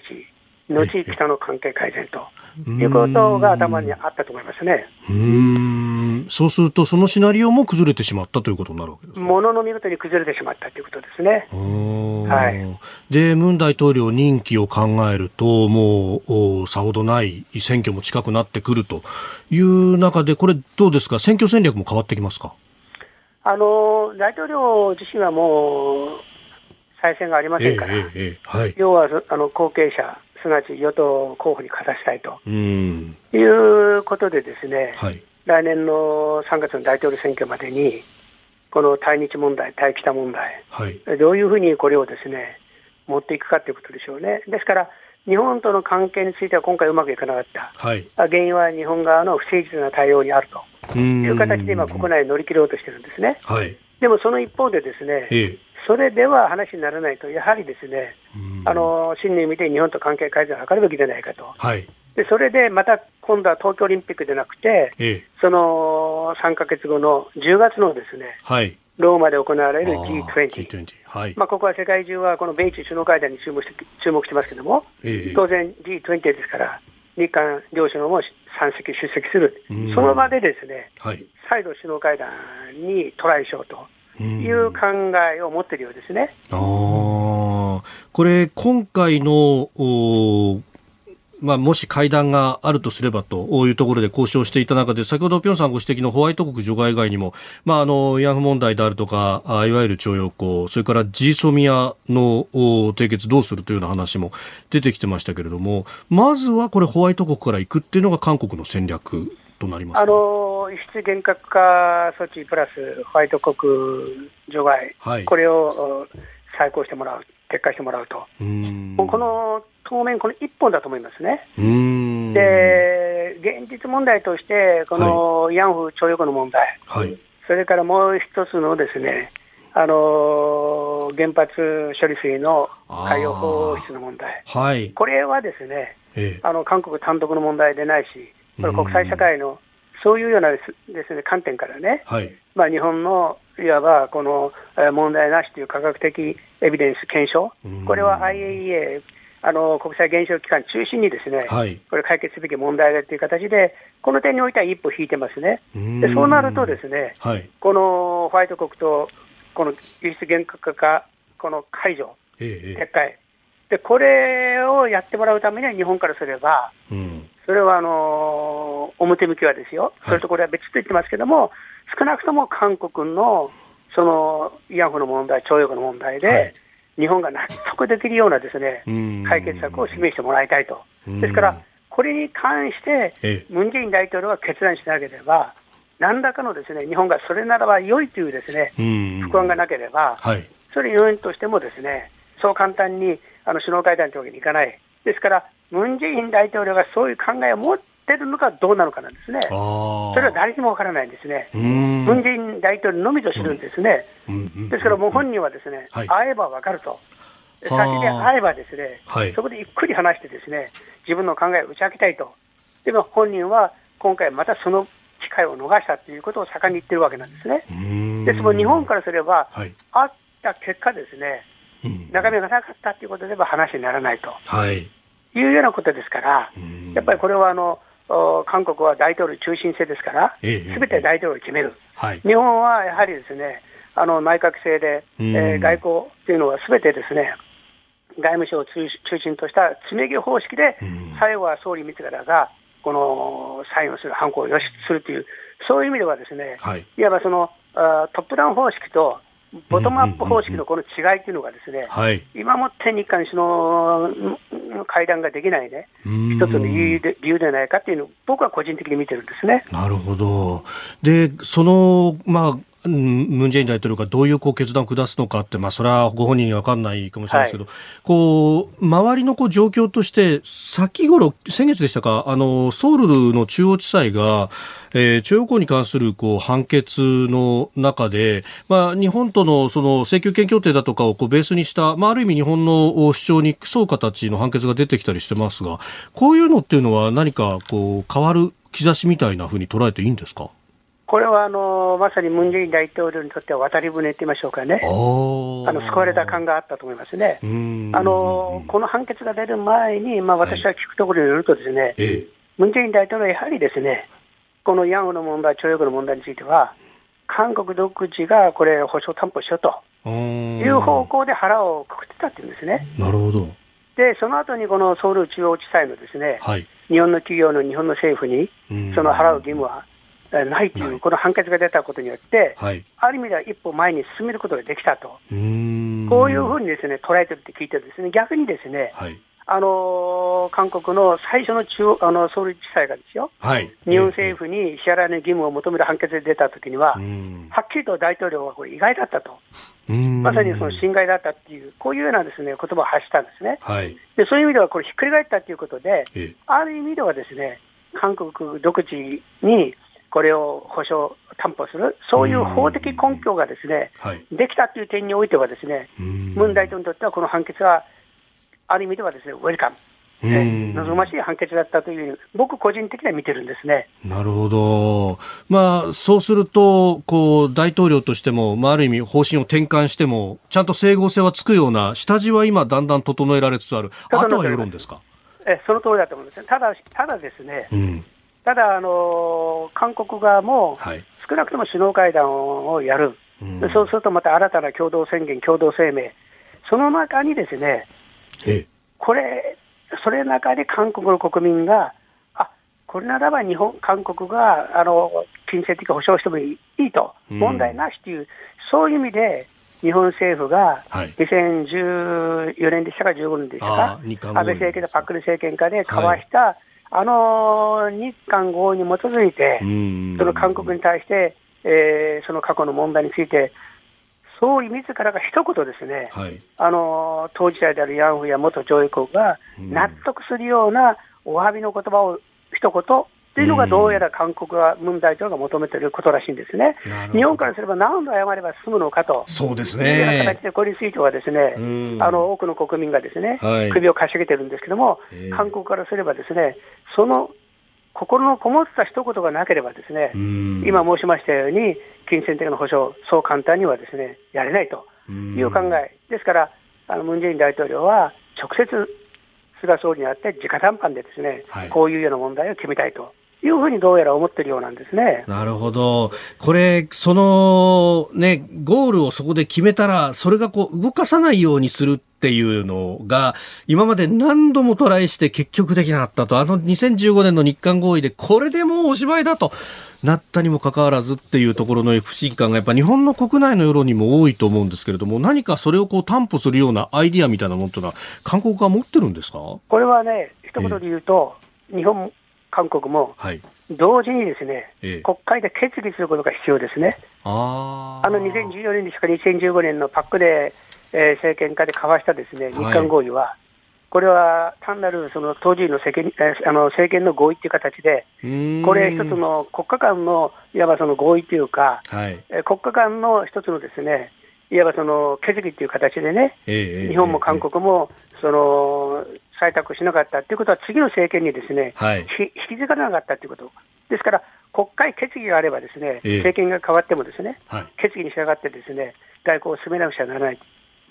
後北の関係改善ということが頭にあったと思いますね。うーんそうすると、そのシナリオも崩れてしまったということになるわけですね。ものの見事に崩れてしまったということですね。ははいで、ムン大統領任期を考えると、もう、おさほどない選挙も近くなってくるという中で、これどうですか？選挙戦略も変わってきますか？あの大統領自身はもう再選がありませんから、ええええはい。要はあの後継者、すなわち与党候補に勝たせたいとうん。いうことで、ですね、はい。来年の3月の大統領選挙までに、この対日問題、対北問題、はい。どういうふうにこれをですね持っていくかということでしょうね。ですから、日本との関係については今回うまくいかなかった。はい。あ原因は日本側の不誠実な対応にあるとういんう形で今、国内を乗り切ろうとしてるんですね。はい。でもその一方で、ですねええ。それでは話にならないと、やはりですねうんあの真の意味で日本と関係改善を図るべきじゃないかと、はい。でそれでまた今度は東京オリンピックでなくて、ええ。その3か月後の10月のですねはい。ローマで行われるあー G20。G20。はい。まあ、ここは世界中はこの米中首脳会談に注目して注目してますけども、ええ当然 G20 ですから、日韓両首脳も参席、出席するうん、その場でですねはい。再度首脳会談にトライしようとうんいう考えを持っているようですね。ああ、これ、今回の、おまあ、もし会談があるとすればというところで交渉していた中で、先ほどピョンさんご指摘のホワイト国除外以外にも、まあ、あの、慰安婦問題であるとか、あいわゆる徴用工、それからジーソミアの締結どうするというような話も出てきてましたけれども、まずはこれホワイト国から行くっていうのが韓国の戦略となりますあの輸出厳格化措置プラスホワイト国除外、はい、これを再考してもらう、撤回してもらうと、うこの当面、この一本だと思いますね。で、現実問題として、この慰安婦徴用工の問題、はい、それからもう一つのですね、あの原発処理水の海洋放出の問題、はい、これはですね、ええ、あの韓国単独の問題でないし、これ、国際社会のそういうようなですね観点からね、はい、まあ、日本のいわばこの問題なしという科学的エビデンス検証、これは IAEA、あの国際原子力機関中心にですね、はい、これ解決すべき問題だという形で、この点においては一歩引いてますね。でそうなるとですね、はい、このホワイト国とこの輸出厳格化、この解除、ええ、撤回。で、これをやってもらうためには日本からすれば、うん、それはあの表向きはですよ、それとこれは別と言ってますけども、少なくとも韓国のその慰安婦の問題、徴用工の問題で、はい、日本が納得できるようなですね解決策を示してもらいたいと。ですから、これに関して、ムン・ジェイン大統領が決断しなければ、何らかのですね日本がそれならば良いというですね不安がなければ、はい、それ要因としてもですねそう簡単にあの首脳会談というわけにいかない、ですから、ムン・ジェイン大統領がそういう考えを持ってるのかどうなのかなんですね、それは誰にもわからないんですね、ムン・ジェイン大統領のみぞ知るんですね、ですからもう本人はですね、はい、会えばわかると、先で会えばですね、はい、そこでゆっくり話して、ですね自分の考えを打ち明けたいと、でも本人は今回、またその機会を逃したということを盛んに言ってるわけなんですね。ですも日本からすれば、はい、会った結果ですね、中身がなかったということでは話にならないと、はい、いうようなことですから、やっぱりこれはあの韓国は大統領中心制ですから、す、べ、て大統領決める、はい、日本はやはりですねあの内閣制で、えー、外交というのはすべてですね外務省を中心とした詰め方式で、最後は総理自らがこのサインをする、犯行をよしするという、そういう意味ではですね、はい、いわばそのあトップダウン方式とボトムアップ方式のこの違いというのがですね、はい、今もって日韓首脳の会談ができないね、一つの理由で理由ではないかというのを、僕は個人的に見てるんですね。なるほど。で、その、まあ、ムン・ジェイン大統領がどういうこう決断を下すのかって、まあ、それはご本人には分かんないかもしれないですけど、はい、こう周りのこう状況として、先頃、先月でしたか、あのソウルの中央地裁が、えー、徴用工に関するこう判決の中で、まあ、日本とのその請求権協定だとかをこうベースにした、まあ、ある意味、日本の主張に沿う形の判決が出てきたりしてますが、こういうのっていうのは、何かこう変わる兆しみたいなふうに捉えていいんですか？これはあのまさにムン・ジェイン大統領にとっては渡り船って言いましょうかね、あの救われた感があったと思いますね。あのこの判決が出る前に、まあ、私は聞くところによると、ですね、はい、ムン・ジェイン大統領はやはりですね、このヤングの問題、徴用工の問題については、韓国独自がこれ、保証担保しようという方向で腹をくくってたっていうんですね。なるほど。で、その後にこのソウル中央地裁のですね、はい、日本の企業の日本の政府に、その払う義務はないという、この判決が出たことによって、はい、ある意味では一歩前に進めることができたと、こういうふうにですね捉えてるって聞いてですね、逆にですね、はい、あの韓国の最初の中あの総理地裁がですよ、はい、日本政府に支払いの義務を求める判決が出たときには、はっきりと大統領はこれ、意外だったと、まさにその侵害だったっていう、こういうようなですね言葉を発したんですね、はい、でそういう意味では、これ、ひっくり返ったということで、ある意味ではですね韓国独自にこれを保証、担保する、そういう法的根拠がですね、はい、できたという点においては、ですねムン大統領にとってはこの判決は、ある意味ではですねウェルカム。望ましい判決だったという、僕個人的には見てるんですね。なるほど。まあ、そうすると、こう、大統領としても、まあ、ある意味方針を転換しても、ちゃんと整合性はつくような、下地は今、だんだん整えられつつある。あとは世論ですか？え、その通りだと思うんですただ、ただですね、うん、ただ、あの韓国側も少なくとも首脳会談をやる、はい、そうするとまた新たな共同宣言、共同声明、その中にですね、これ、それの中で韓国の国民が、あこれならば日本、韓国があの金銭的保障してもいいと、問題なしという、そういう意味で、日本政府が2014年でしたか、15年でしたか、安倍政権とパックル政権下で交わした、はい、あの日韓合意に基づいて、その韓国に対して、えー、その過去の問題について、総理自らが一言ですね、はい、あの当事者であるヤンフや元上位国が納得するようなお詫びの言葉を一言というのがどうやら韓国はムン大統領が求めていることらしいんですね。日本からすれば何度謝れば済むのかと。そうですね。いうような形で、これについてはですね、あの、多くの国民がですね、はい、首をかしげてるんですけども、韓国からすればですね、その心のこもった一言がなければですね、今申しましたように、金銭的な保障、そう簡単にはですね、やれないという考え。ですから、あの、ムン・ジェイン大統領は直接菅総理に会って直談判でですね、はい、こういうような問題を決めたいというふうにどうやら思ってるようなんですね。なるほど。これ、そのね、ゴールをそこで決めたら、それがこう動かさないようにするっていうのが、今まで何度もトライして結局できなかったと。あの2015年の日韓合意で、これでもうおしまいだと。なったにもかかわらずっていうところの不思議感がやっぱ日本の国内の世論にも多いと思うんですけれども何かそれをこう担保するようなアイディアみたいなものというのは韓国が持ってるんですか？これはね一言で言うと、日本韓国も、同時にですね、ええ、国会で決議することが必要ですね。ああの2014年ですか、2015年のパックで、えー、政権下で交わしたですね日韓合意は、はい、これは単なるその当時の政権えあの政権の合意という形で、これ、一つの国家間のいわばその合意というか、はい、え国家間の一つのですねいわばその決議という形でね、え日本も韓国もその採択しなかったということは、次の政権にですね、はい、引き継がなかったということ、ですから、国会決議があれば、ですね、政権が変わってもですね、はい、決議に従ってですね外交を進めなくちゃならない、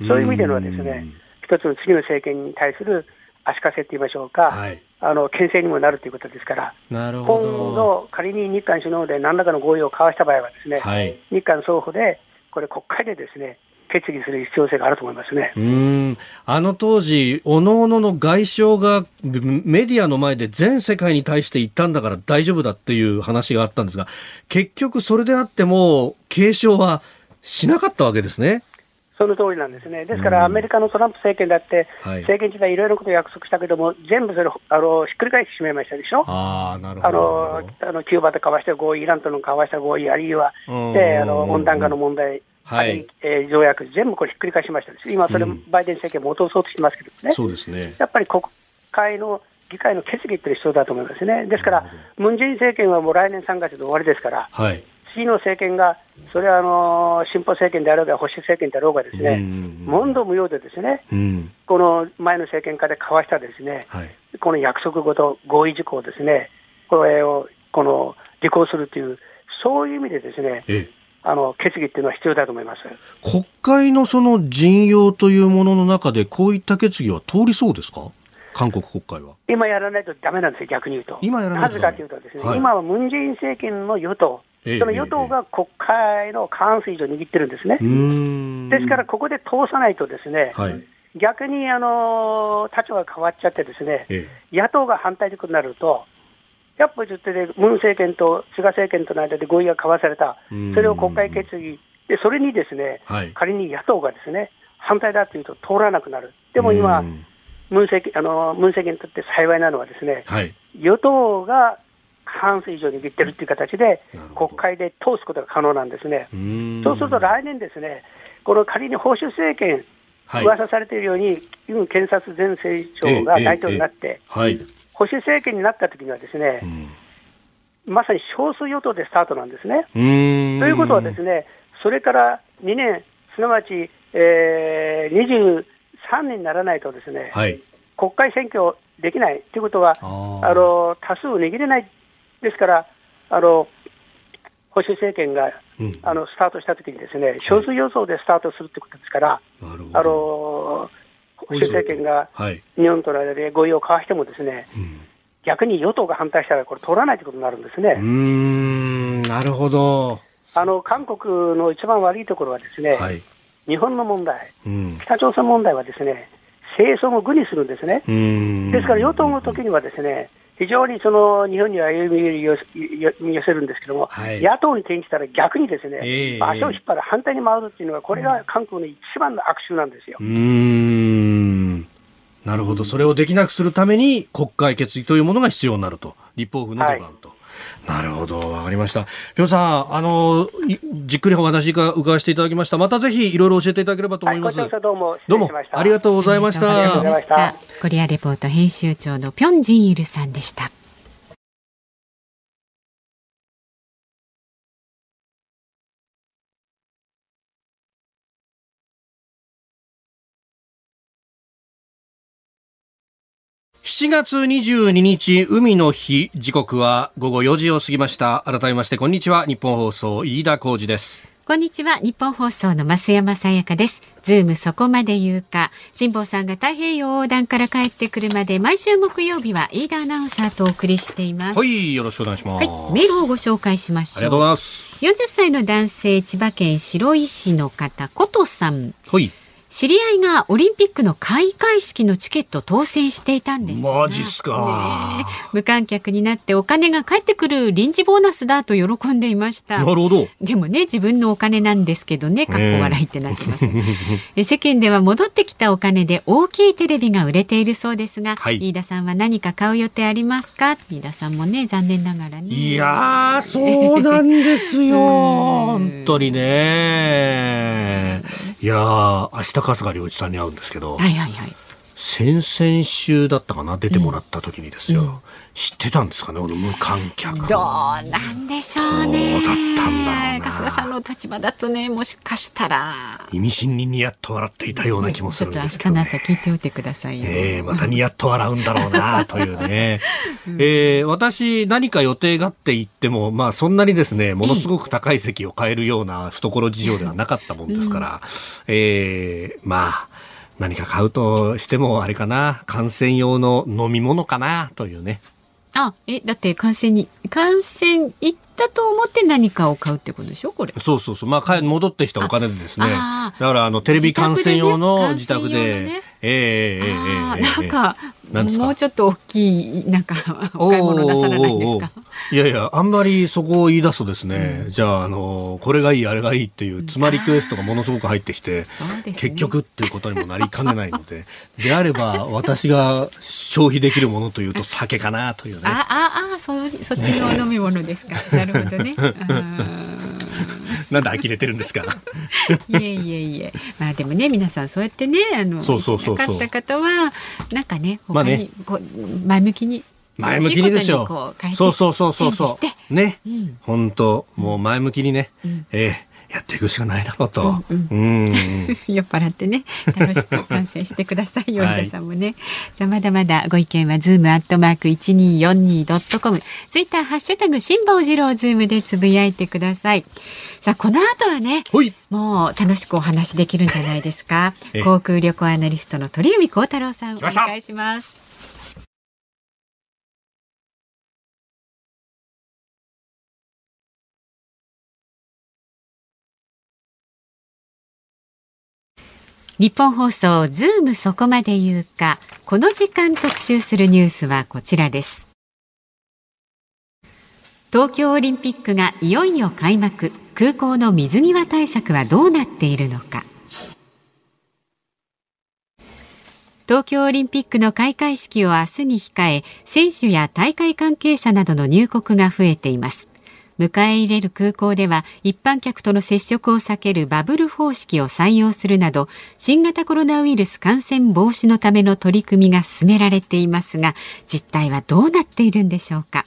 そういう意味でのはですね、一つの次の政権に対する足かせと言いましょうか、はい、あの牽制にもなるということですから、なるほど。今度、仮に日韓首脳で何らかの合意を交わした場合は、ですね、はい、日韓双方で、これ、国会でですね決議する必要性があると思いますねうんあの当時、おのおのの外相がメディアの前で全世界に対して言ったんだから大丈夫だっていう話があったんですが、結局それであっても、継承はしなかったわけですね。その通りなんですね。ですから、アメリカのトランプ政権だって、政権時代いろいろなことを約束したけども、全部それあのひっくり返してしまいましたでしょ。あなるほどあのキューバと交わした合意、イランとの交わした合意、あるいは、であの温暖化の問題、はい、えー、条約、全部これひっくり返しました今、それ、バイデン政権も落とそうとしてますけどね、そうですね。やっぱり国会の議会の決議って必要だと思いますね、ですから、ムン・ジェイン政権はもう来年3月で終わりですから、はい、次の政権が、それはあの進歩政権であろうが、保守政権であろうが、ですね、問答無用で、ですね、うん、この前の政権下で交わしたですね、はい、この約束ごと、合意事項ですね、これをこの履行するという、そういう意味でですね、ええあの決議っていうのは必要だと思います。国会のその陣容というものの中で、こういった決議は通りそうですか、韓国国会は。今やらないとだめなんですよ、逆に言うと。今やらないなぜかというとですね、はい、今はムン・ジェイン政権の与党、その与党が国会の過半数以上握ってるんですね。ですから、ここで通さないとですね、はい、逆にあの立場が変わっちゃって、ですね、野党が反対となると、100歩10手でムン政権と菅政権との間で合意が交わされた、それを国会決議、でそれにですね、はい、仮に野党がですね反対だというと通らなくなる、でも今、ムン政権あのムン政権にとって幸いなのは、ですね、はい、与党が過半数以上握ってるっていう形で、国会で通すことが可能なんですね。そうすると来年ですね、この仮に保守政権、はい、噂されているように、ユン検察前政長が大統領になって、はい、保守政権になった時にはですね、うん、まさに少数与党でスタートなんですね。ということはですね、それから2年、すなわち、えー、23年にならないとですね、はい、国会選挙できない。ということは、あの多数握れない、ですから、あの保守政権が、うん、あのスタートしたときにですね、少数予想でスタートするということですから、あの保守政権が日本との間で合意を交わしてもですね、うん、逆に与党が反対したら、これ、通らないということになるんですね。うんなるほど。あの韓国の一番悪いところはですね、はい、日本の問題、うん、北朝鮮問題はですね政争も具にするんですね。ですから与党の時にはですね非常にその日本には歩み寄せるんですけども、はい、野党に転じたら逆にですね、えー、足を引っ張る、反対に回るっていうのが、これが韓国の一番の悪臭なんですよ。うん。なるほど、それをできなくするために国会決議というものが必要になると、立法府の出番と。はいなるほど、わかりました。ぴょんさん、あの、じっくりお話伺わせていただきました。またぜひいろいろ教えていただければと思います。はい、どうも、どうもありがとうございました。ありがとうございました。コリアレポート編集長のぴょんじんいるさんでした。7月22日海の日。時刻は午後4時を過ぎました。改めましてこんにちは。日本放送飯田浩二です。こんにちは。日本放送の増山さやかです。ズームそこまで言うか。辛坊さんが太平洋横断から帰ってくるまで毎週木曜日は飯田アナウンサーとお送りしています。はいよろしくお願いします、はい、メールをご紹介しましょう。ありがとうございます。40歳の男性千葉県白井市の方ことさん。はい知り合いがオリンピックの開会式のチケット当選していたんですマジっすか、ね、無観客になってお金が返ってくる臨時ボーナスだと喜んでいました。なるほど。でもね自分のお金なんですけどねかっこ笑いってなってます、ね、世間では戻ってきたお金で大きいテレビが売れているそうですが、はい、飯田さんは何か買う予定ありますか？飯田さんもね残念ながらね。いやそうなんですよ。本当にねいや明日春日良一さんに会うんですけど、はいはいはい、先々週だったかな出てもらった時にですよ、うん、知ってたんですかねこの無観客。どうなんでしょうね。どうだったんだろう春日さんの立場だとねもしかしたら。意味深にニヤッと笑っていたような気もするんですけど、ね、ちょっと明日の朝聞いておいてくださいよ、えー、またニヤッと笑うんだろうなというね、うん、えー、私何か予定があって言ってもまあそんなにですねものすごく高い席を買えるような懐事情ではなかったもんですから、うん、えー、まあ何か買うとしてもあれかな。感染用の飲み物かなというねあえだって感染に感染行ったと思って何かを買うってことでしょこれ。そうそうそう。まあ戻ってきたお金でですね、だからあのテレビ観戦用の自宅で、ね、ええええええなんかもうちょっと大きいなんか お買い物なさらないんですか？いやいやあんまりそこを言い出すとですね、うん、じゃああのこれがいいあれがいいっていうつまりクエストがものすごく入ってきて、ね、結局っていうことにもなりかねないので であれば私が消費できるものというと酒かなというね。あああそそっちの飲み物ですか。なるほどね なんで呆れてるんですか？いえいえいえ。まあでもね皆さんそうやってねあのそうそうそうそう。かった方はなんかね他にこう、前向きに前向きにでしょう。そうそうそうそうそう。ね、本、う、当、ん、もう前向きにね、うん、えー、やっていくしかないだろうと。うん、うん、酔っ払ってね、楽しく観戦してくださいよ、皆さんもね。さあ、まだまだご意見はズームアットマーク一二四二ドットコム、ツイッターハッシュタグ辛坊治郎ズームでつぶやいてください。さあ、この後はね、もう楽しくお話できるんじゃないですか。航空旅行アナリストの鳥海高太郎さん、お願いします。日本放送ズームそこまで言うか。この時間特集するニュースはこちらです。東京オリンピックがいよいよ開幕。空港の水際対策はどうなっているのか。東京オリンピックの開会式を明日に控え選手や大会関係者などの入国が増えています。迎え入れる空港では一般客との接触を避けるバブル方式を採用するなど新型コロナウイルス感染防止のための取り組みが進められていますが実態はどうなっているんでしょうか？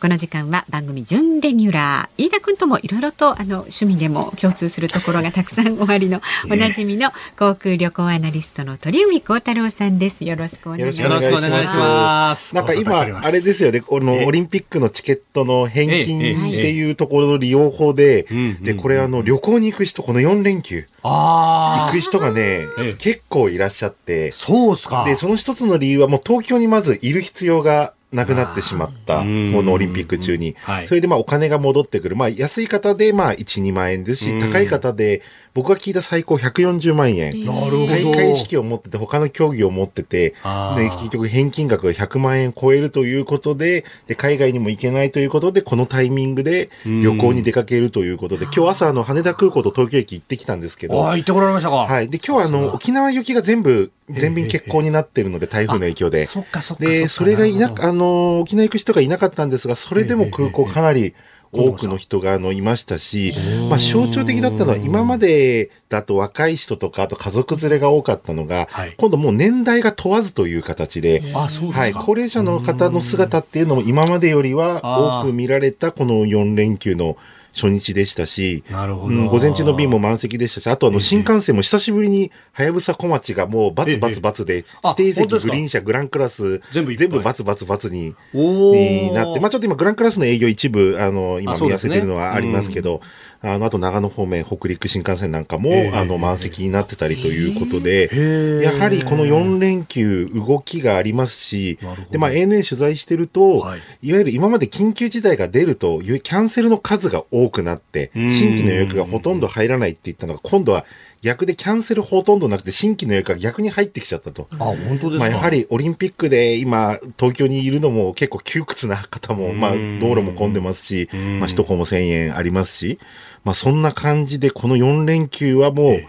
この時間は番組準レギュラー飯田君ともいろいろとあの趣味でも共通するところがたくさんおありのおなじみの航空旅行アナリストの鳥海高太郎さんです。よろしくお願いします。なんか今あれですよねこのオリンピックのチケットの返金っていうところの利用法ででこれあの旅行に行く人この4連休。行く人がね結構いらっしゃって。そうすか。でその一つの理由はもう東京にまずいる必要がなくなってしまった、このオリンピック中に。それでまあお金が戻ってくる。まあ安い方でまあ1、2万円ですし、高い方で僕が聞いた最高140万円。なるほど。大会式を持ってて、他の競技を持ってて、で、結局返金額が100万円超えるということで、で、海外にも行けないということで、このタイミングで旅行に出かけるということで、今日朝あの羽田空港と東京駅行ってきたんですけど。ああ、行ってこられましたか。はい。で、今日はあの、沖縄行きが全部、全便欠航になってるので、台風の影響で。そっかそっか。で、それがいな、あの、沖縄行く人がいなかったんですが、それでも空港かなり、多くの人があのいましたし、まあ、象徴的だったのは今までだと若い人とかあと家族連れが多かったのが、はい、今度もう年代が問わずという形で、はい、高齢者の方の姿っていうのも今までよりは多く見られたこの4連休の初日でしたし、なるほど、うん、午前中の便も満席でしたし、あとあの新幹線も久しぶりに、はやぶさ小町がもうバツバツバツで、指定席、グリーン車、グランクラス、全部全部バツバツバツにになって、まあちょっと今グランクラスの営業一部、あの、今見合わせてるのはありますけど、あの、あと長野方面、北陸新幹線なんかも、あの、満席になってたりということで、やはりこの4連休、動きがありますし、で、まあ ANA 取材してると、はい、いわゆる今まで緊急事態が出るというキャンセルの数が多くなって、新規の予約がほとんど入らないって言ったのが、今度は逆でキャンセルほとんどなくて新規の予約が逆に入ってきちゃったと。あ、本当ですか？まあやはりオリンピックで今東京にいるのも結構窮屈な方も、まあ道路も混んでますし、まあ首都高も1000円ありますし、まあそんな感じでこの4連休はもう、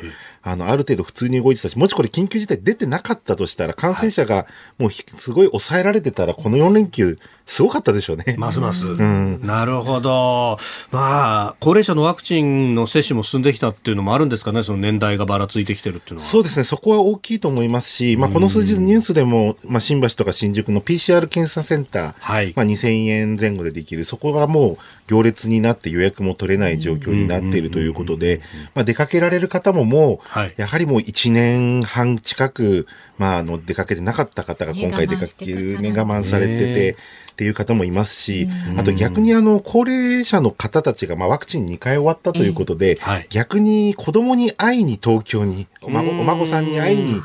あの、ある程度普通に動いてたし、もしこれ緊急事態出てなかったとしたら、感染者がもうすごい抑えられてたら、この4連休、すごかったでしょうね。ますます。うん、なるほど。まあ、高齢者のワクチンの接種も進んできたっていうのもあるんですかね、その年代がばらついてきてるっていうのは。そうですね、そこは大きいと思いますし、まあ、この数日ニュースでも、まあ、新橋とか新宿の PCR 検査センター、はい、まあ、2000円前後でできる、そこがもう行列になって予約も取れない状況になっているということで、まあ、出かけられる方ももう、はい、やはりもう1年半近く、まあ、あの、出かけてなかった方が今回出かけるね、我慢されてて、っていう方もいますし、あと逆にあの、高齢者の方たちが、まあ、ワクチン2回終わったということで、はい、逆に子供に会いに東京に、お孫お孫さんに会いに、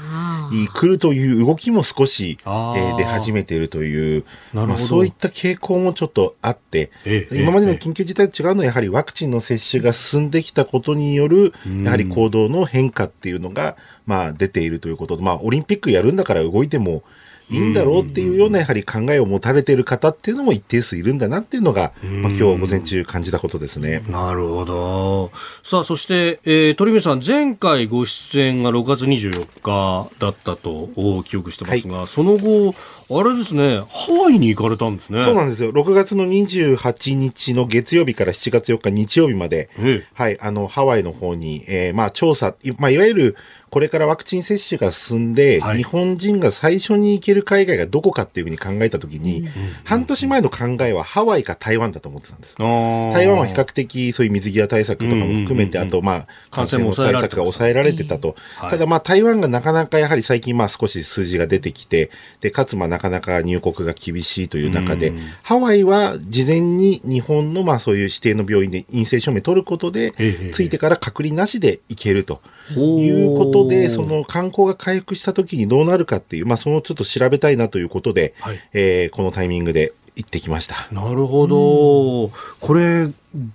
来るという動きも少し、えー、出始めているという、まあ、そういった傾向もちょっとあって、え今までの緊急事態と違うのはやはりワクチンの接種が進んできたことによる、やはり行動の変化っていうのが、まあ、出ているということで、まあ、オリンピックやるんだから動いてもいいんだろうっていうようなやはり考えを持たれている方っていうのも一定数いるんだなっていうのが、まあ、今日午前中感じたことですね。なるほど。さあ、そして、えー、鳥海さん、前回ご出演が6月24日だったと記憶してますが、はい、その後、あれですね、ハワイに行かれたんですね。そうなんですよ。6月の28日の月曜日から7月4日日曜日まで、はい、あの、ハワイの方に、えー、まあ、調査、まあ、いわゆる、これからワクチン接種が進んで、はい、日本人が最初に行ける海外がどこかっていうふうに考えたときに、うん、半年前の考えはハワイか台湾だと思ってたんです。台湾は比較的そういう水際対策とかも含めて、あとまあ、感染対策が抑えられてたと。ただまあ、台湾がなかなかやはり最近まあ少し数字が出てきて、で、かつまあなかなか入国が厳しいという中で、ハワイは事前に日本のまあそういう指定の病院で陰性証明取ることで、ついてから隔離なしで行けると。いうことで、その観光が回復した時にどうなるかっていう、まあ、そのちょっと調べたいなということで、はい、えー、このタイミングで行ってきました。なるほど。これ、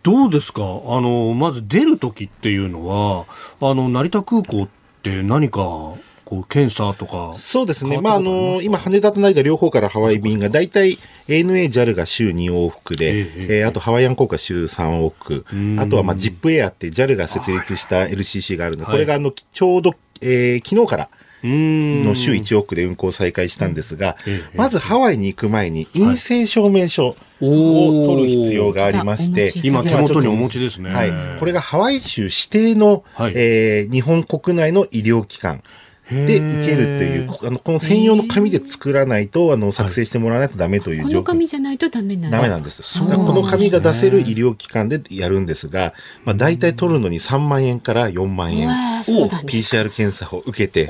どうですか？あの、まず出る時っていうのは、あの、成田空港って何か、こう検査とかそうですね、まあ、あの今、羽田と成田両方からハワイ便が大体 ANA、JAL が週2往復で、えー、えー、あとハワイアン航空が週3往復、あとはまあ ZIP エアって JAL が設立した LCC があるので、これがあのちょうど、えー、昨日から。の週1往復で運行再開したんですが、まずハワイに行く前に陰性証明書を取る必要がありまして、今手元にお持ちですね。はい。これがハワイ州指定の、はい、えー、日本国内の医療機関。で受けるという、あの、この専用の紙で作らないと、あの、作成してもらわないとダメという状況。この紙じゃないとダメなんです。ダメなんです。この紙が出せる医療機関でやるんですが、まあ、大体取るのに3万円から4万円。PCR 検査を受けて、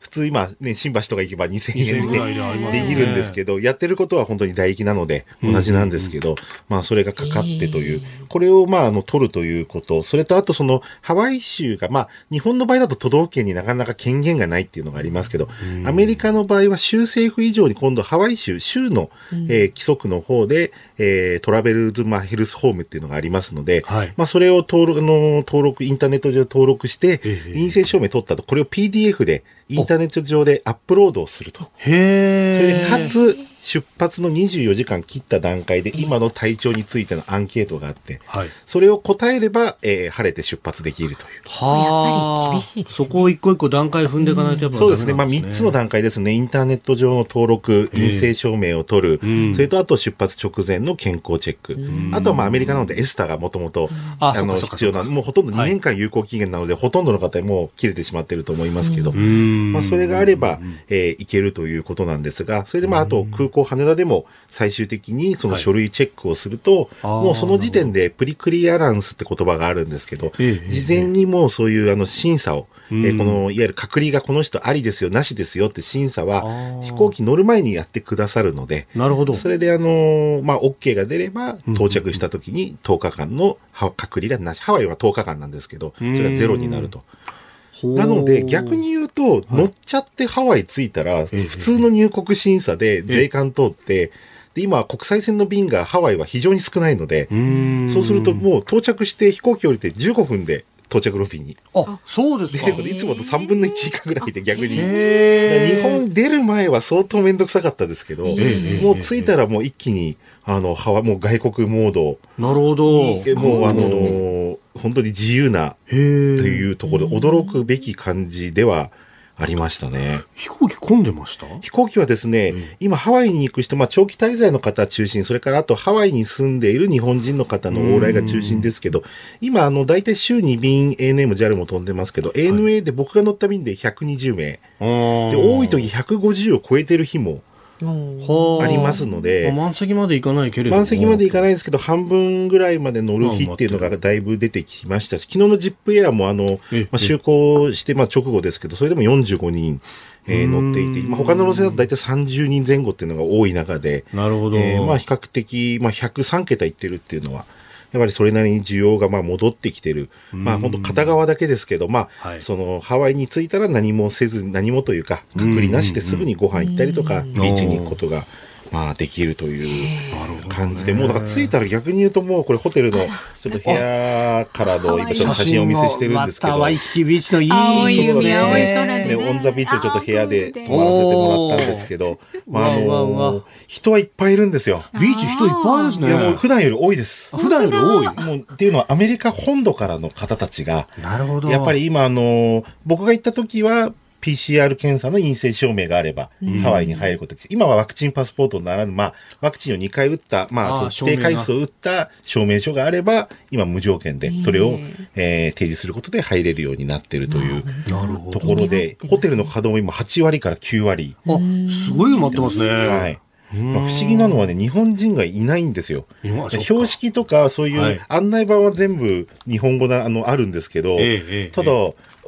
普通今ね、新橋とか行けば2000円でできるんですけど、やってることは本当に唾液なので同じなんですけど、まあそれがかかってという、これをまああの取るということ、それとあとそのハワイ州が、まあ日本の場合だと都道府県になかなか権限がないっていうのがありますけど、アメリカの場合は州政府以上に今度ハワイ州、州の、えー、規則の方で、えー、トラベルズ、まあ、ヘルスホームっていうのがありますので、はい、まあ、それを登録の、登録、インターネット上で登録して、陰性証明取ったと、これを PDF で、インターネット上でアップロードをすると。へかつ、出発の24時間切った段階で今の体調についてのアンケートがあって、はい、それを答えれば、えー、晴れて出発できるという。はやっぱり厳しいね、そこを一個一個段階踏んでいかないとやっぱ、ね、そうですね。まあ3つの段階ですね。インターネット上の登録、陰性証明を取る、それとあと出発直前の健康チェック。あとはまあアメリカなのでエスタがもともと、あの、必要な、もうほとんど2年間有効期限なので、はい、ほとんどの方もう切れてしまっていると思いますけど、まあそれがあれば、えー、いけるということなんですが、それでまああと空港羽田でも、最終的にその書類チェックをすると、はい、もうその時点でプリクリアランスって言葉があるんですけど、事前にもうそういうあの審査を、えー、このいわゆる隔離がこの人ありですよ、なしですよって審査は飛行機乗る前にやってくださるので、なるほど。それであの、まあ、OK が出れば到着した時に10日間の隔離がなし、ハワイは10日間なんですけど、それがゼロになると。なので、逆に言うと、乗っちゃってハワイ着いたら、普通の入国審査で税関通って、で、今、国際線の便がハワイは非常に少ないので、そうするともう到着して飛行機降りて15分で到着ロビーに。あ、そうですか。いつもと3分の1以下ぐらいで逆に。日本出る前は相当めんどくさかったですけど、もう着いたらもう一気に、あの、ハワもう外国モード。なるほど。もうあの本当に自由な、というところで驚くべき感じでは、ありましたね。飛行機混んでました？飛行機はですね、うん、今ハワイに行く人、まあ長期滞在の方中心、それからあとハワイに住んでいる日本人の方の往来が中心ですけど、今あの大体週2便 ANA も JAL も飛んでますけど、はい、ANA で僕が乗った便で120名、で多い時150を超えてる日もありますので、満席まで行かないけれど満席まで行かないですけど、半分ぐらいまで乗る日っていうのがだいぶ出てきましたし、昨日の ZIP エアもあの、まあ、就航して、まあ、直後ですけど、それでも45人、えー、乗っていて、まあ、他の路線だと大体30人前後っていうのが多い中で、なるほど。えー、まあ、比較的、まあ、103桁いってるっていうのは、やっぱりそれなりに需要がまあ戻ってきてる。まあ本当片側だけですけど、まあ、そのハワイに着いたら何もせず、何もというか、隔離なしですぐにご飯行ったりとか、ビーチに行くことがまあ、できるという感じで、もうだから着いたら逆に言うともうこれホテルのちょっと部屋からの今ちょっと写真をお見せしてるんですけど。ワイキキビーチのいい海、青い空で、オンザビーチをちょっと部屋で泊まらせてもらったんですけど、まああの、人はいっぱいいるんですよ。ビーチ人いっぱいですね。いやもう普段より多いです。普段より多い。もうっていうのはアメリカ本土からの方たちが、なるほど。やっぱり今あの、僕が行った時は、PCR 検査の陰性証明があれば、ハワイに入ることでき今はワクチンパスポートならぬ、まあ、ワクチンを2回打った、まあ、規定回数を打った証明書があれば、今無条件で、それを、えー、提示することで入れるようになっているというところで、ホテルの稼働も今8割から9割。あ、すごい埋まってますね。はい。まあ、不思議なのはね、日本人がいないんですよ。標識とかそういう案内板は全部日本語な、あの、あるんですけど、ただ、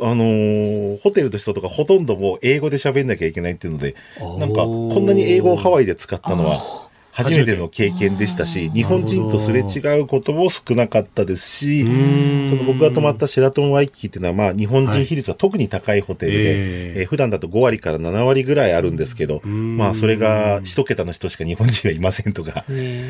あのー、ホテルの人とかほとんどもう英語で喋んなきゃいけないっていうので、なんか、こんなに英語をハワイで使ったのは、初めての経験でしたし、日本人とすれ違うことも少なかったですし、その僕が泊まったシェラトンワイキキっていうのは、まあ、日本人比率は特に高いホテルで、はい、えー、普段だと5割から7割ぐらいあるんですけど、まあ、それが一桁の人しか日本人はいませんとか、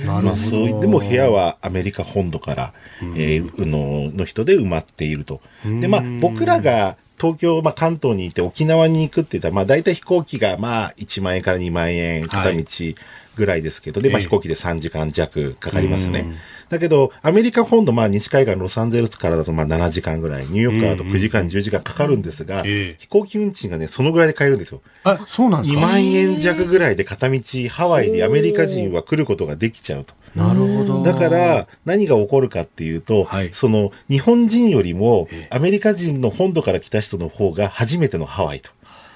まあ、そういっても部屋はアメリカ本土から、えー、のの人で埋まっていると。で、まあ、僕らが東京、まあ、関東にいて沖縄に行くって言ったら、まあ、大体飛行機が、まあ、1万円から2万円片道、はいぐらいですけど、で、まあ、飛行機で3時間弱かかりますね。だけど、アメリカ本土、まあ、西海岸ロサンゼルスからだと、まあ、7時間ぐらい、ニューヨークからだと9時間、10時間かかるんですが、飛行機運賃がね、そのぐらいで買えるんですよ。あ、そうなんですか ?2 万円弱ぐらいで片道、ハワイでアメリカ人は来ることができちゃうと。なるほど。だから、何が起こるかっていうと、はい、その、日本人よりも、アメリカ人の本土から来た人の方が初めてのハワイと。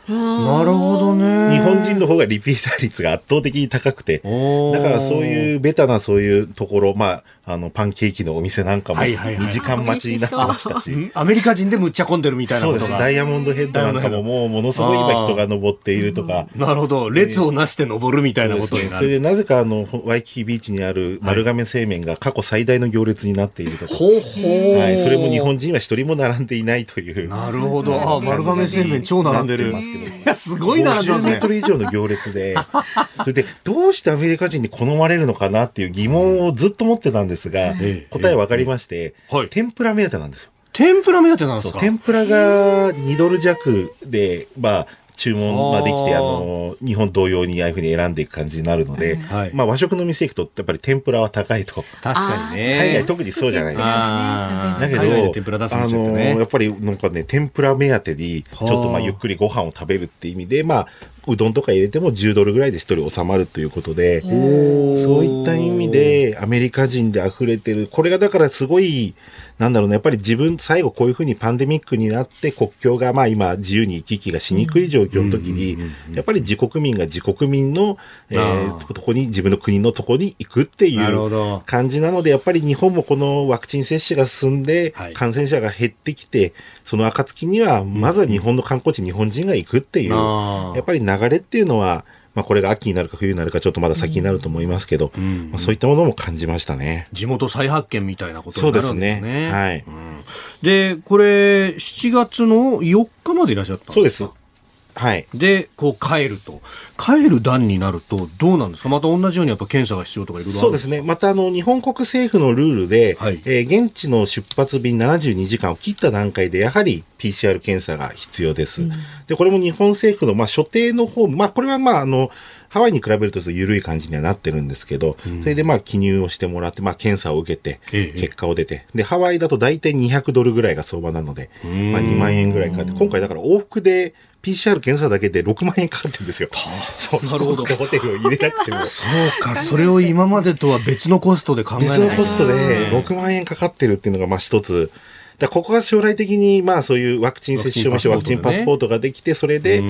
なるほどね。日本人の方がリピーター率が圧倒的に高くて、だからそういうベタなそういうところ、まあ、あの、パンケーキのお店なんかも、2時間待ちになってましたし。アメリカ人でむっちゃ混んでるみたいなそうです。ダイヤモンドヘッドなんかももうものすごい今人が登っているとか。なるほど。列をなして登るみたいなことになる。それでなぜかあの、ワイキキビーチにある丸亀製麺が過去最大の行列になっているとか。ほうほう。はい。それも日本人は一人も並んでいないという。なるほど。あ、丸亀製麺超並んでる。いや、すごい並んでる、ね。50メートル以上の行列で。それで、どうしてアメリカ人に好まれるのかなっていう疑問をずっと持ってたんですが、答え分かりまして、はい、天ぷら目当てなんですよ。天ぷら目当てなんですか？天ぷらが2ドル弱で、まあ、注文ができて、あの、日本同様にああいうふうに選んでいく感じになるので、はい、まあ和食の店行くと、やっぱり天ぷらは高いと。確かにね。海外特にそうじゃないですか。だけど、あの、やっぱりなんかね、天ぷら目当てに、ちょっとまあ。ゆっくりご飯を食べるって意味で、まあ、うどんとか入れても10ドルぐらいで1人収まるということで、そういった意味でアメリカ人で溢れてる。これがだからすごい、なんだろうね、やっぱり自分、最後こういうふうにパンデミックになって国境がまあ今自由に行き来がしにくい状況の時に、やっぱり自国民が自国民の、えー、とこに、自分の国のとこに行くっていう感じなので、やっぱり日本もこのワクチン接種が進んで、感染者が減ってきて、その暁には、まずは日本の観光地、日本人が行くっていう、やっぱり流れっていうのは、まあ、これが秋になるか冬になるかちょっとまだ先になると思いますけど、うん、まあ、そういったものも感じましたね。地元再発見みたいなことになるんですね。ですね。はい。うん、で、これ、7月の4日までいらっしゃったそうです。はい。で、こう帰ると。帰る段になるとどうなんですか？また同じようにやっぱ検査が必要とかいろいろそうですね。またあの、日本国政府のルールで、はい、えー、現地の出発便72時間を切った段階で、やはり PCR 検査が必要です。うん、で、これも日本政府の、まあ、所定の方、まあ、これはまあ、あの、ハワイに比べると緩い感じにはなってるんですけど、うん、それでまあ記入をしてもらって、まあ検査を受けて、結果を出て、で、ハワイだと大体200ドルぐらいが相場なので、まあ2万円ぐらいかかって、今回だから往復で PCR 検査だけで6万円かかってるんですよ。なるほど。ホテルを入れなくても。そうか、それを今までとは別のコストで考え別のコストで6万円かかってるっていうのが、まあ一つ。だここが将来的に、まあそういうワクチン接種証明書、ワクチンパスポートができて、それで、え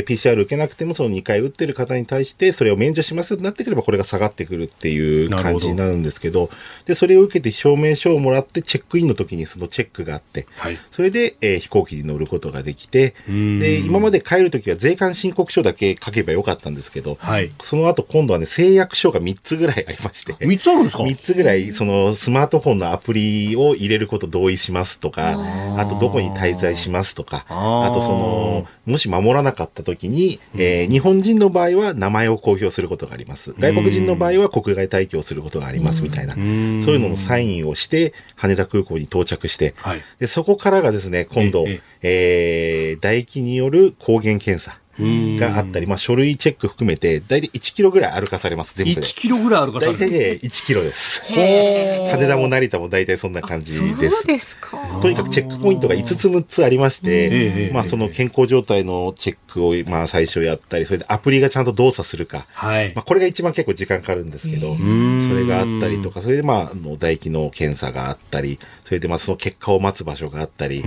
ー、PCR 受けなくても、その2回打ってる方に対して、それを免除しますってなってくれば、これが下がってくるっていう感じになるんですけど、で、それを受けて証明書をもらって、チェックインの時にそのチェックがあって、はい、それで、えー、飛行機に乗ることができて、で、今まで帰る時は税関申告書だけ書けばよかったんですけど、はい、その後今度はね、誓約書が3つぐらいありまして、3つあるんですか ?3 つぐらい、そのスマートフォンのアプリを入れること同意しますとか、あとどこに滞在しますとか、あとその、もし守らなかった時に、えー、日本人の場合は名前を公表することがあります。外国人の場合は国外退去をすることがありますみたいな、そういうののサインをして、羽田空港に到着して、はい、でそこからがですね、今度、え。えー、唾液による抗原検査。があったり、まあ書類チェック含めて、大体1キロぐらい歩かされます、全部で。1キロぐらい歩かされる？大体ね、1キロです。羽田も成田も大体そんな感じです。そうですか。とにかくチェックポイントが5つ6つありまして、まあその健康状態のチェックをまあ最初やったり、それでアプリがちゃんと動作するか。はい。まあこれが一番結構時間かかるんですけど、それがあったりとか、それでまあ、あの唾液の検査があったり、それでまあその結果を待つ場所があったり、あ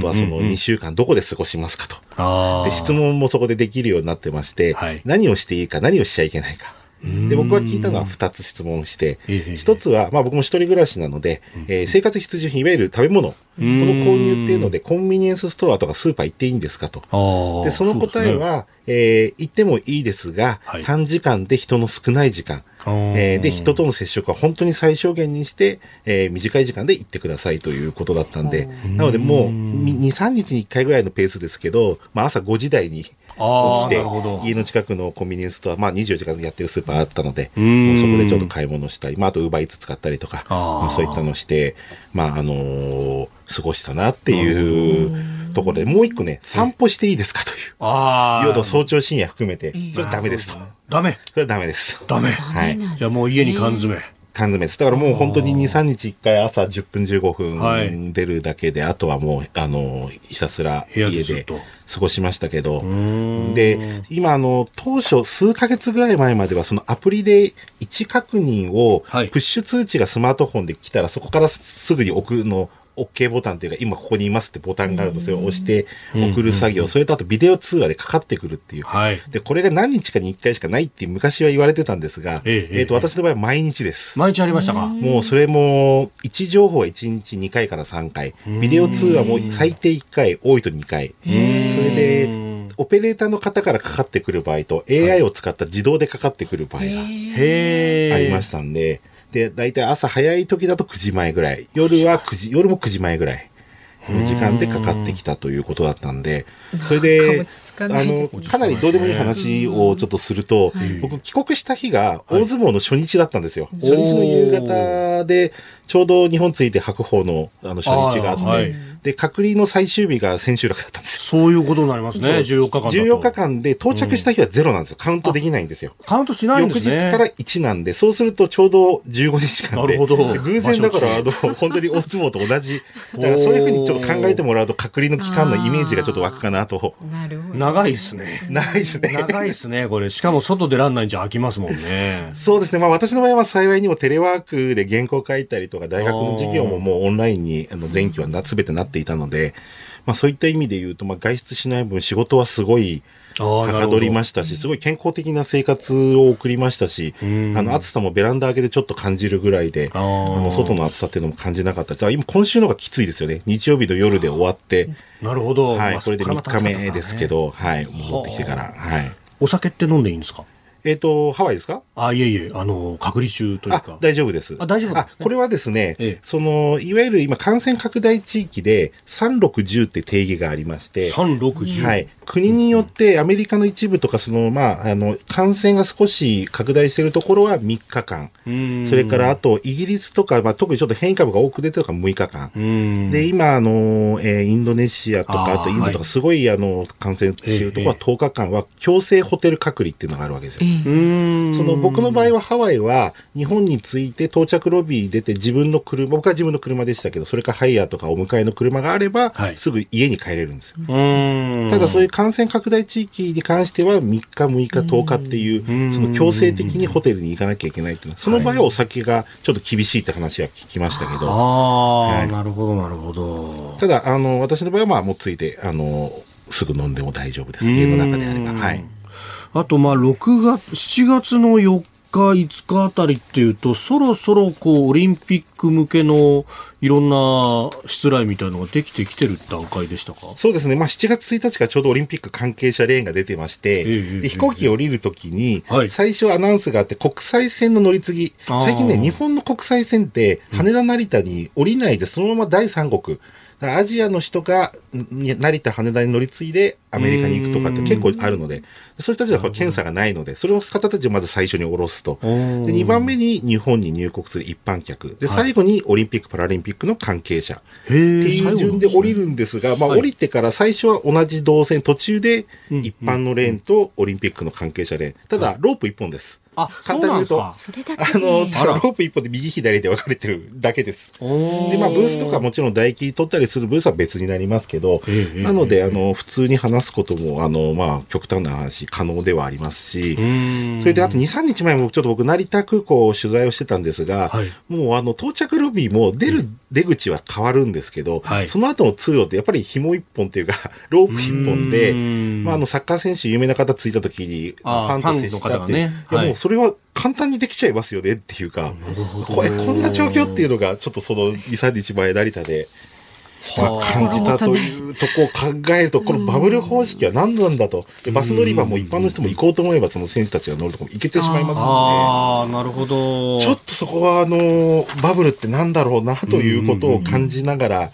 とはその2週間どこで過ごしますかと。で、質問もそこでできるようになってまして、はい、何をしていいか、何をしちゃいけないか。で、僕が聞いたのは2つ質問して、1つは、まあ僕も一人暮らしなので、えー、生活必需品、いわゆる食べ物、この購入っていうので、コンビニエンスストアとかスーパー行っていいんですかと。で、その答えは、ね、えー、行ってもいいですが、はい、短時間で人の少ない時間、えー、で、人との接触は本当に最小限にして、えー、短い時間で行ってくださいということだったんで、なのでもう、2、3日に1回ぐらいのペースですけど、まあ朝5時台に起きて、家の近くのコンビニエンスストア、まあ24時間やってるスーパーあったので、そこでちょっと買い物したり、まああとウーバーイーツ使ったりとか、まあ、そういったのして、まああのー、過ごしたなっていうところで、もう一個ね、散歩していいですかという。ああ。要は早朝深夜含めて、それダメですと。ダメそれはダメです。ダメ。はい。じゃあもう家に缶詰。缶詰です。だからもう本当に2、3日1回朝10分15分出るだけで、はい、あとはもう、あの、ひたすら家で過ごしましたけど、で、今あの、当初数ヶ月ぐらい前まではそのアプリで位置確認を、プッシュ通知がスマートフォンで来たらそこからすぐに送るの、OK ボタンっていうか、今ここにいますってボタンがあると、それを押して送る作業、それとあとビデオ通話でかかってくるっていう。はい、で、これが何日かに1回しかないって昔は言われてたんですが、えっ、ー、と、私の場合は毎日です。毎日ありましたか？もうそれも、位置情報は1日2回から3回、ビデオ通話も最低1回、多いと2回。それで、オペレーターの方からかかってくる場合と AI を使った自動でかかってくる場合がありましたんで、で、大体朝早い時だと9時前ぐらい、夜は9時、夜も9時前ぐらい。の時間でかかってきたということだったんで、それで、あの、かなりどうでもいい話をちょっとすると、僕帰国した日が大相撲の初日だったんですよ。初日の夕方で、ちょうど日本ついて白鵬のあの初日があって、で、隔離の最終日が千秋楽だったんですよ。そういうことになりますね、14日間。14日間で到着した日はゼロなんですよ。カウントできないんですよ。カウントしないんですね。翌日から1なんで、そうするとちょうど15日間で。なるほど。偶然だから、あの、本当に大相撲と同じ。だからそういうふうにちょっと考えてもらうと、隔離の期間のイメージがちょっと湧くかなと。なるほど。長いですね。長いですね。長いですね、これ。しかも外出らんないんじゃ飽きますもんね。そうですね。まあ私の場合は幸いにもテレワークで原稿書いたりとか、大学の授業ももうオンラインに、あの、前期はな、すべてなっていたので、まあそういった意味で言うと、まあ外出しない分仕事はすごい、はかどりましたし、すごい健康的な生活を送りましたし、あの暑さもベランダ開けでちょっと感じるぐらいで、あの外の暑さっていうのも感じなかった。今今週のがきついですよね。日曜日の夜で終わって。なるほど。はい。これで3日目ですけど、はい。戻ってきてから。はい。お酒って飲んでいいんですか？えっ、ー、と、ハワイですか？あ、いえいえ、あの、隔離中というか。大丈夫です。あ、大丈夫、ね、あ、これはですね、ええ、その、いわゆる今、感染拡大地域で、360って定義がありまして、360? はい。国によってアメリカの一部とか、その、まあ、あの、感染が少し拡大しているところは3日間。それから、あと、イギリスとか、まあ、特にちょっと変異株が多く出てるか6日間。で、今、あの、えー、インドネシアとか、あとインドとか、すごい、あの、感染しているところは10日間は強制ホテル隔離っていうのがあるわけですよ。その、僕の場合はハワイは、日本に着いて到着ロビー出て自分の車、僕は自分の車でしたけど、それかハイヤーとかお迎えの車があれば、はい、すぐ家に帰れるんですよ。ただそういう感染拡大地域に関しては3日、6日、10日っていう、その強制的にホテルに行かなきゃいけないっていうその場合はお酒がちょっと厳しいって話は聞きましたけど。ああ、はい、なるほど、なるほど。ただ、あの、私の場合はまあもうついて、あの、すぐ飲んでも大丈夫です。家の中であれば。はい。あと、まあ、6月、7月の4日、5日あたりっていうと、そろそろこう、オリンピック向けのいろんな出来みたいのができてきてる段階でしたか？そうですね。まあ、7月1日からちょうどオリンピック関係者レーンが出てまして、えー、で飛行機降りるときに、最初アナウンスがあって、国際線の乗り継ぎ。最近ね、日本の国際線って、羽田成田に降りないで、そのまま第三国、アジアの人が成田、羽田に乗り継いでアメリカに行くとかって結構あるので、そういう人たちは検査がないので、それを方たちをまず最初に降ろすと。で、2番目に日本に入国する一般客。で、最後にオリンピック・パラリンピックの関係者。っていう順で降りるんですが、まあ降りてから最初は同じ動線、途中で一般のレーンとオリンピックの関係者レーン。ただ、ロープ一本です。あ、簡単に言うと、あの、ロープ一本で右左で分かれてるだけです。で、まあ、ブースとかもちろん唾液取ったりするブースは別になりますけど、なので、あの、普通に話すことも、あの、まあ、極端な話、可能ではありますし、それで、あと2、3日前もちょっと僕、成田空港を取材をしてたんですが、はい、もう、あの、到着ロビーも出る出口は変わるんですけど、はい、その後の通路ってやっぱり紐一本っていうか、ロープ一本で、まあ、あの、サッカー選手有名な方ついた時に、ファンと接したって、ね、い。や、もうそれは簡単にできちゃいますよねっていうか、これ、こんな状況っていうのが、ちょっとその2、3日前成田で、まあ、感じたというとこを考えると、このバブル方式は何なんだと。バス乗り場も一般の人も行こうと思えば、その選手たちが乗るとこも行けてしまいますので。ああ、なるほど。ちょっとそこは、あの、バブルってなんだろうな、ということを感じながら、あ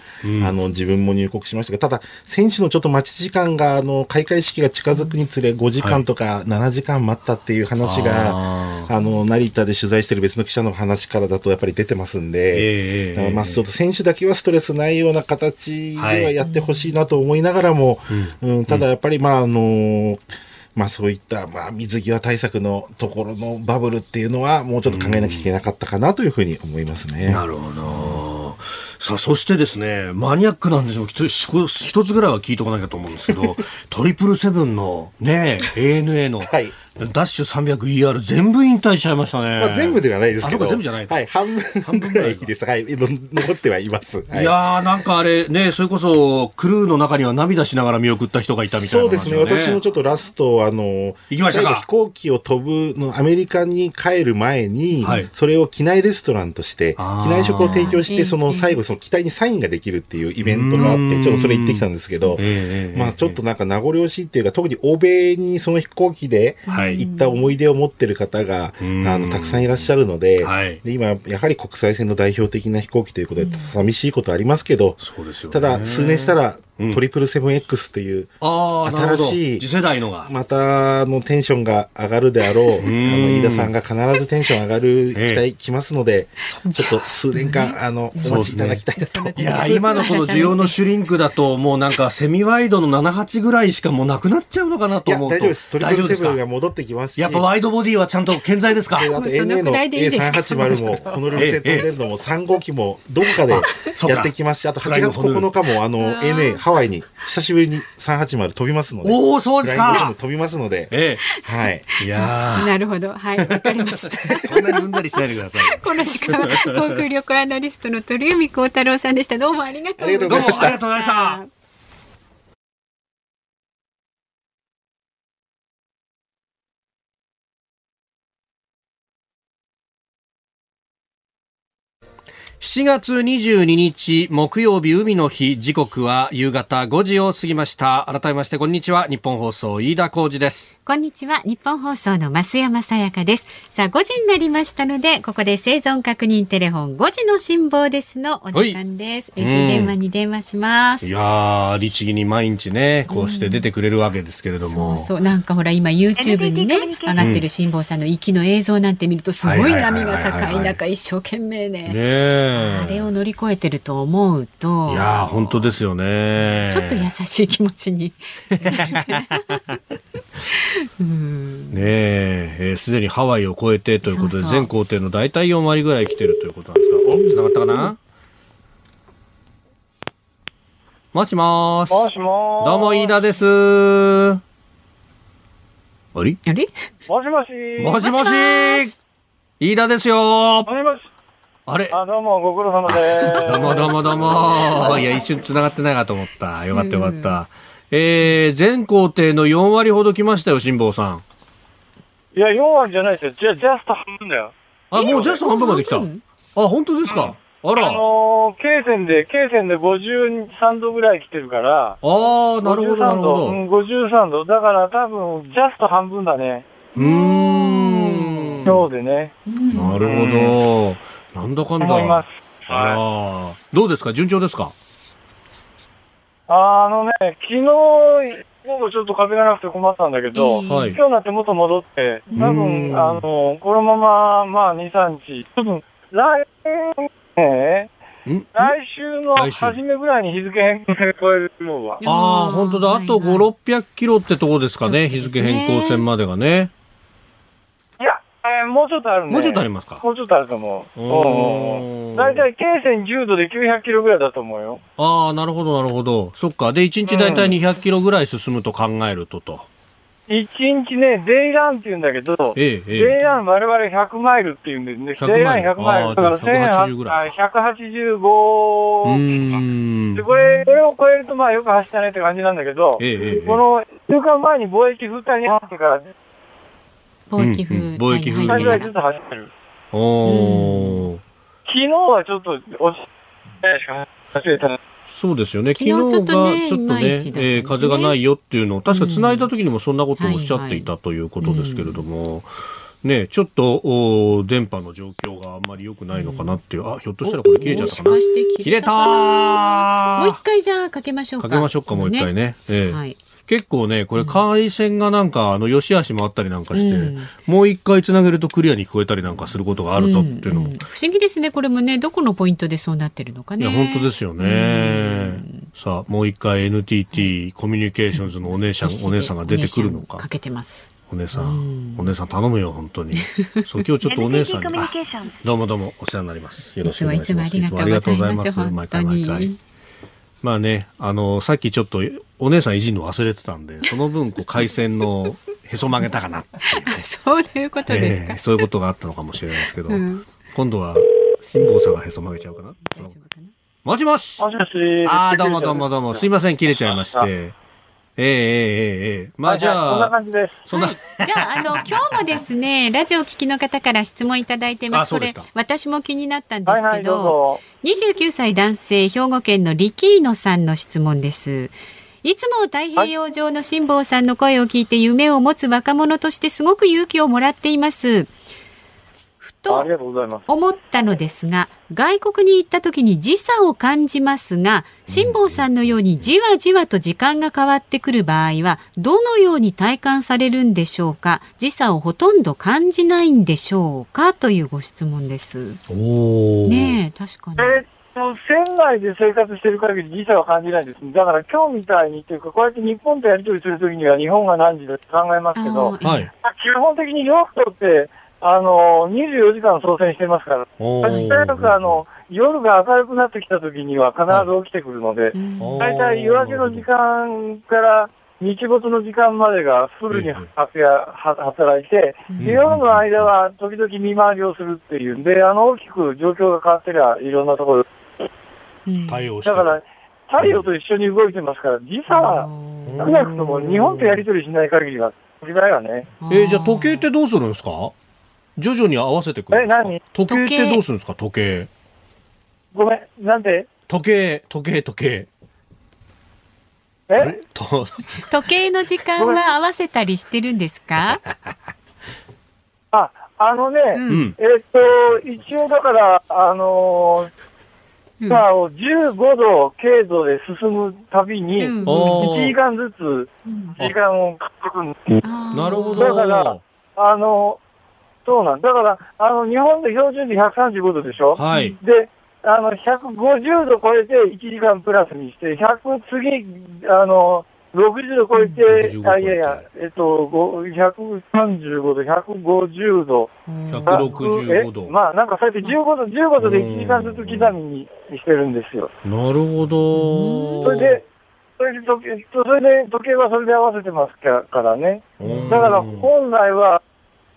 の、自分も入国しましたが、ただ、選手のちょっと待ち時間が、あの、開会式が近づくにつれ、5時間とか7時間待ったっていう話が、あの、成田で取材してる別の記者の話からだとやっぱり出てますんで、えー、まあ、ちょっと選手だけはストレスないような形ではやってほしいなと思いながらも、はい、うん、ただやっぱりまああのまあそういった、まあ水際対策のところのバブルっていうのはもうちょっと考えなきゃいけなかったかなというふうに思いますね。なるほど。さあ、そしてですね、マニアックなんでしょう。一つぐらいは聞いとかなきゃと思うんですけど、トリプルセブンのね、ANA の、はいダッシュ 300ER 全部引退しちゃいましたね。まあ、全部ではないですけど。全部じゃないはい、半分ぐらいです。はい、残ってはいます。はい、いやなんかあれ、ね、それこそ、クルーの中には涙しながら見送った人がいたみたいな、ね、そうですね。私もちょっとラスト、あの、行きましたか？飛行機を飛ぶの、アメリカに帰る前に、はい、それを機内レストランとして、機内食を提供して、その最後、その機体にサインができるっていうイベントがあって、ちょっとそれ行ってきたんですけど、まあちょっとなんか名残惜しいっていうか、特に欧米にその飛行機で行った思い出を持ってる方が、あの、たくさんいらっしゃるので、で今、やはり国際線の代表的な飛行機ということで、寂しいことありますけど、ただ、数年したら、トリプルセブン X っていう、新しい、次世代のが。また、のテンションが上がるであろう、あの、飯田さんが必ずテンション上がる機体来ますので、ちょっと数年間、あの、お待ちいただきたいなと。いや、今のこの需要のシュリンクだと、もうなんか、セミワイドの78ぐらいしかもうなくなっちゃうのかなと思うと。大丈夫です。トリプルセブンが戻ってきますし。やっぱワイドボディはちゃんと健在ですか？あと NA の A380 も、ホノルル線飛んでるのも、3号機もどこかで やってきますし、あと8月9日も、あの、ANA ハワイに久しぶりに380飛びますので。おお、そうですか。飛びますので。ええ。はい。いやなるほど。はい、わかりました。そんなに踏んだりしないでください。この時間は、航空旅行アナリストの鳥海幸太郎さんでした。どうもありがとうございました。ありがとうございました。7月22日木曜日海の日時刻は夕方5時を過ぎました。改めましてこんにちは。日本放送飯田浩二です。こんにちは。日本放送の増山さやかです。さあ5時になりましたのでここで生存確認テレフォン5時の辛抱ですのお時間です。衛星電話に電話します。いや律儀に毎日ねこうして出てくれるわけですけれども、うん、そうそう。なんかほら今 YouTube にね上がってる辛抱さんの息の映像なんて見るとすごい波が高い中一生懸命ね。ねあれを乗り越えてると思うといや本当ですよねちょっと優しい気持ちにねえすで、ー、にハワイを越えてということで全行程の大体4割ぐらい来てるということなんですがおつながったかな、もしもし。もしもどうも、飯田です。あれ？あれ？もしもし。もしもし。飯田ですよ。もしもし。あれ？あ、どうも、ご苦労様です。どうもどうもどうも。いや、一瞬繋がってないかと思った。よかったよかった。えー、全工程の4割ほど来ましたよ、辛坊さん。いや、4割じゃないですよ。じゃ、ジャスト半分だよ。あ、もうジャスト半分まで来た？あ、本当ですか、うん、あら。あのー、経線で、経線で53度ぐらい来てるから。ああ、なるほど、なるほど。うん、53度。だから多分、ジャスト半分だね。うん。今日でね。なるほど。なんだかんだ。思います。ああ、どうですか？順調ですか？あのね、昨日、午後ちょっと風がなくて困ったんだけど、はい、今日になって元戻って、多分、あの、このまま、まあ、2、3日、多分、来年、来週の初めぐらいに日付変更線超えると思うわ。ああ、本当だ。あと5、600キロってとこですかね、日付変更線までがね。えー、もうちょっとあるね。もうちょっとありますか？もうちょっとあると思う。うん。大体、経線10度で900キロぐらいだと思うよ。ああ、なるほど、なるほど。そっか。で、1日大体200キロぐらい進むと考えるとと。1日ね、デイランって言うんだけど、ええ、デイラン我々100マイルって言うんですね。デイラン100マイル。だから180ぐらい。185。うん。で、これ、これを超えるとまあよく走ったねって感じなんだけど、ええ、この1週間前に貿易2に走ってから、貿易風、うん、貿易風ぐらいずっと走ってる。お昨日はちょっと、おし、走れた。そうですよね。昨日がちょっとね、とね、ね。えー、風がないよっていうのを、確か繋いだ時にもそんなことをおっしゃっていたということですけれども、ね、ちょっとお電波の状況があんまり良くないのかなっていう、うん、あひょっとしたらこれ切れちゃったかな。切れたもう一回じゃあかけましょうか。かけましょうかもう一回ね、えー、はい結構ね、これ回線がなんか、あの、良し悪しもあったりなんかして、うん、もう一回つなげるとクリアに聞こえたりなんかすることがあるぞっていうのも。うんうん、不思議ですね。これもね、どこのポイントでそうなってるのかね。いや、本当ですよね。さあ、もう一回 NTT コミュニケーションズのお姉さん、お姉さんが出てくるのか。かけてます。お姉さん、お姉さん頼むよ、本当に。そう、今日ちょっとお姉さんに。どうもどうもお世話になります。よろしくお願いします。いつもありがとうございます。毎回毎回。まあね、あの、さっきちょっとお姉さんいじるの忘れてたんで、その分、こう、回線のへそ曲げたかなって。いう、ね、そういうことですか、えー、そういうことがあったのかもしれないですけど、うん、今度は辛坊さんがへそ曲げちゃうかな。もしもし。もしもし。ああ、どうもどうもどうも。すいません、切れちゃいまして。ええええええまあじゃあ、そんな感じです。そんな、はい、じゃあ、あの、今日もですね、ラジオ聞きの方から質問いただいてます。これ、私も気になったんですけど、はいはい、29歳男性、兵庫県のリキーノさんの質問です。いつも太平洋上の辛坊さんの声を聞いて夢を持つ若者としてすごく勇気をもらっています。と思ったのですが外国に行った時に時差を感じますが辛坊さんのようにじわじわと時間が変わってくる場合はどのように体感されるんでしょうか？時差をほとんど感じないんでしょうか？というご質問です。ね確かに。え船内で生活してる限り時差は感じないです。だから今日みたいにというか、こうやって日本とやり取りするときには日本が何時だって考えますけど、はい、基本的にヨットってあの、24時間操船してますから、大体あの、夜が明るくなってきた時には必ず起きてくるので、大体夜明けの時間から日没の時間までがフルに働いて、夜の間は時々見回りをするっていうんで、あの大きく状況が変わってりゃいろんなところ、対応して。だから太陽と一緒に動いてますから、時差は少なくとも日本とやり取りしない限りは、時代はね。えー、じゃあ時計ってどうするんですか？徐々に合わせてくるんですか？え、何？時計ってどうするんですか？時計。ごめん、なんで？時計、時計、時計。え？と 時計の時間は合わせたりしてるんですか？あ、あのね、うん、えっと、一応だから、あのー、さあ、15度、経度で進むたびに、1時間ずつ時間をかけるんです。なるほど。だから、あの、そうなんだから、あの、日本で標準で135度でしょ？はい。で、あの、150度超えて1時間プラスにして、100、次、あの、60度超えて、あ、いやいや、えっと、135度、150度。165度。まあ、なんかそうやって15度、15度で1時間ずつ刻みにしてるんですよ。なるほど。それで、それで時計、それで時計はそれで合わせてますからね。だから本来は、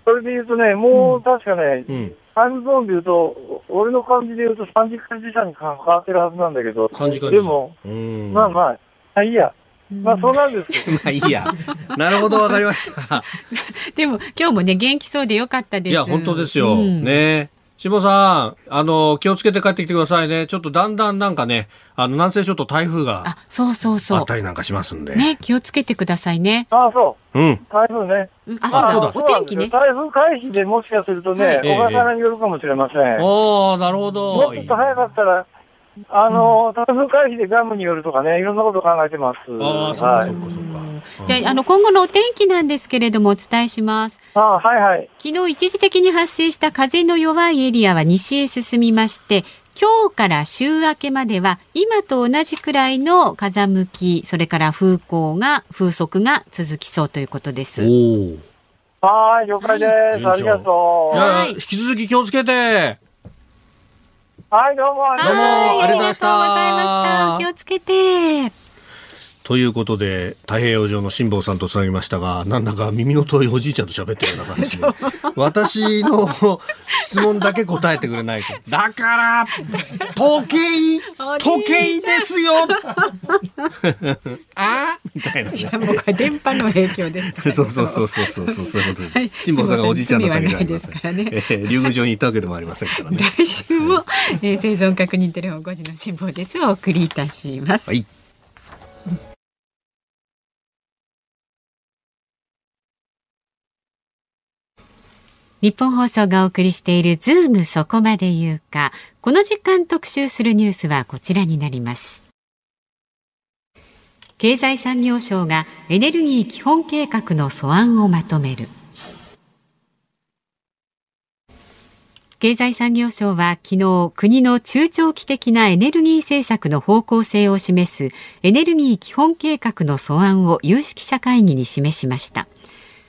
それで言うとね、もう確かね、うん、タイムゾーンで言うと、俺の感じで言うと3時間時差に関わってるはずなんだけど、3時間でも、まあまあ、いいや。まあそうなんです まあいいや。なるほど、わかりました。でも今日もね、元気そうでよかったです。いや、本当ですよ。うん、ね下さん、あの、気をつけて帰ってきてくださいね。ちょっとだんだんなんかね、あの、南西諸島台風が。あ、そうそうそう。あったりなんかしますんで。ね、気をつけてくださいね。あそう。うん。台風ね。あ、そうだ。お天気ね。台風回避でもしかするとね、小笠原によるかもしれません。おー、なるほど。もうちょっと早かったら、あの、台風回避でガムによるとかね、いろんなこと考えてます。ああ、そっかそっかそっか。じゃあ、あの、今後のお天気なんですけれども、お伝えします。あはいはい。昨日一時的に発生した風の弱いエリアは西へ進みまして、今日から週明けまでは今と同じくらいの風向き、それから風向が、風速が続きそうということです。はい、了解です。ありがとう。はい。引き続き気をつけて。はい、どうも。どうも、ありがとうございました。気をつけて。ということで太平洋上の辛坊さんとつなぎましたがなんだか耳の遠いおじいちゃんと喋ってるような感じで。私の質問だけ答えてくれないと。だから時計時計ですよ。あ？みたいな、ね、いやもうこれ電波の影響です、ね、そうそうそうそうそうそうそういうことです、はい、辛坊さんがおじいちゃんだったわけじゃありませんからね、えー、竜宮城に行ったわけでもありませんからね。来週も、えー、生存確認テレフォン5時の辛坊です。お送りいたします。はい日本放送がお送りしているズームそこまで言うか。この時間特集するニュースはこちらになります。経済産業省がエネルギー基本計画の素案をまとめる。経済産業省は昨日国の中長期的なエネルギー政策の方向性を示すエネルギー基本計画の素案を有識者会議に示しました。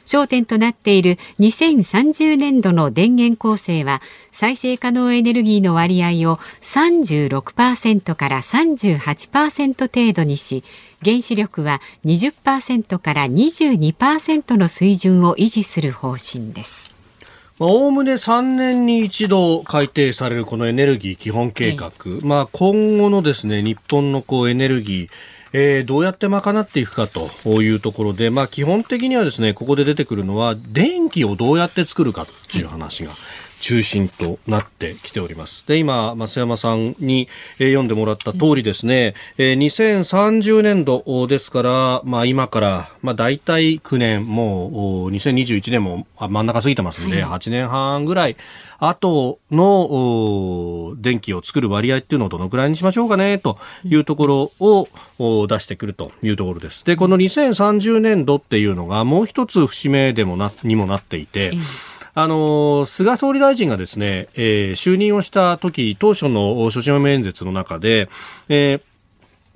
焦点となっている2030年度の電源構成は再生可能エネルギーの割合を36%から38%程度にし原子力は20%から22%の水準を維持する方針です。おおむね3年に一度改定されるこのエネルギー基本計画、まあ、今後のですね日本のこうエネルギーえー、どうやって賄っていくかというところで、まあ、基本的にはですねここで出てくるのは電気をどうやって作るかっていう話が。中心となってきております。で、今、増山さんに、えー、読んでもらった通りですね、えー、2030年度ですから、まあ今から、まあ大体9年、もう2021年も真ん中過ぎてますんで、はい、8年半ぐらい後の電気を作る割合っていうのをどのくらいにしましょうかね、というところを出してくるというところです。で、この2030年度っていうのがもう一つ節目でもな、にもなっていて、うんあの菅総理大臣がですね、えー、就任をした時当初の所信演説の中で、え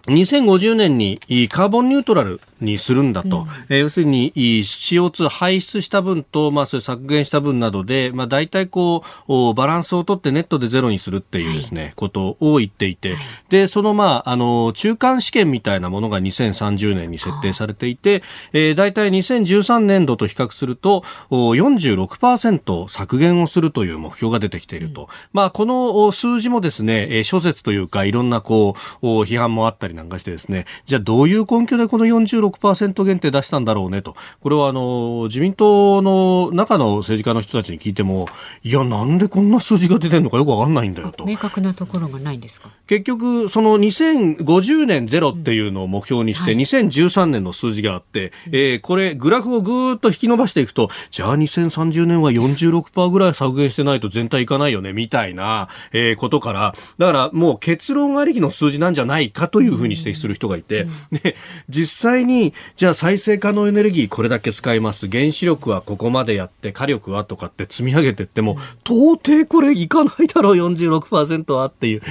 ー、2050年にカーボンニュートラルにするんだと、うん、えー、要するに CO2 排出した分と、まあ、それ削減した分などで、まあ、大体こうバランスをとってネットでゼロにするっていうですね、はい、ことを言っていて、はい、でその、まあ、あの中間試験みたいなものが2030年に設定されていて、えー、大体2013年度と比較すると46%削減をするという目標が出てきていると、うん、まあ、この数字もですね諸説というかいろんなこう批判もあったりなんかしてですねじゃあどういう根拠でこの46 6%限定出したんだろうねと。これはあの、自民党の中の政治家の人たちに聞いても、いや、なんでこんな数字が出てるのかよくわかんないんだよと。明確なところがないんですか？結局、その2050年ゼロっていうのを目標にして、うん。はい、2013年の数字があって、えー、これ、グラフをぐーっと引き伸ばしていくと、じゃあ2030年は46%ぐらい削減してないと全体いかないよね、みたいな、えー、ことから、だからもう結論ありきの数字なんじゃないかというふうに指摘する人がいて、うん、で、実際にじゃあ再生可能エネルギーこれだけ使います。原子力はここまでやって、火力はとかって積み上げてっても、到底これいかないだろう、46%はっていう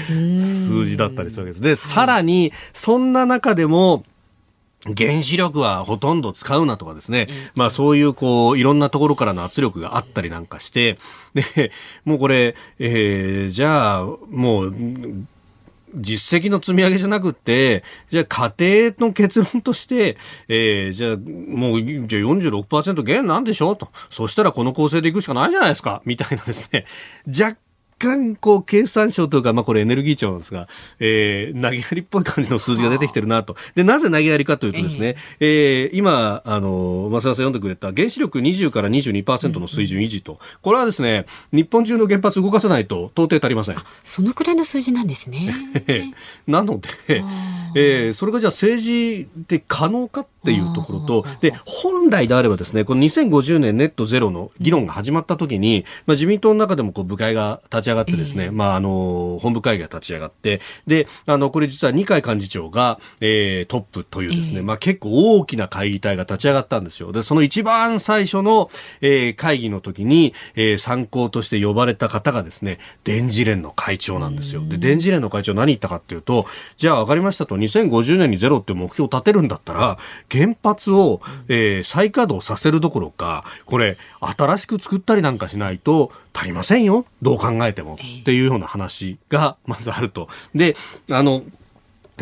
数字だったりするわけです。で、さらに、そんな中でも、原子力はほとんど使うなとかですね、まあそういうこう、いろんなところからの圧力があったりなんかして、で、もうこれ、えー、じゃあ、もう、実績の積み上げじゃなくて、じゃあ家庭の結論として、えー、じゃあもう、じゃあ46%減なんでしょうと。そしたらこの構成でいくしかないじゃないですか。みたいなですね。若干、こう、経産省というか、まあ、これエネルギー庁なんですが、えー、投げやりっぽい感じの数字が出てきてるなと。で、なぜ投げやりかというとですね、えー、今、あの、増田さん読んでくれた原子力20から22%の水準維持と、これはですね、日本中の原発動かさないと到底足りません。そのくらいの数字なんですね。なので、えー、それがじゃあ政治で可能かっていうところと、で、本来であればですね、この2050年ネットゼロの議論が始まった時に、まあ、自民党の中でもこう部会が立ち上がってですね、えー、まあ、あの、本部会議が立ち上がって、で、あの、これ実は二階幹事長が、えー、トップというですね、えー、まあ、結構大きな会議体が立ち上がったんですよ。で、その一番最初の、えー、会議の時に、えー、参考として呼ばれた方がですね、電磁連の会長なんですよ。で、電磁連の会長何言ったかっていうと、じゃあ分かりましたと、2050年にゼロって目標を立てるんだったら、原発を、えー、再稼働させるどころか、これ、新しく作ったりなんかしないと足りませんよ。どう考えても。っていうような話がまずあると。で、あの、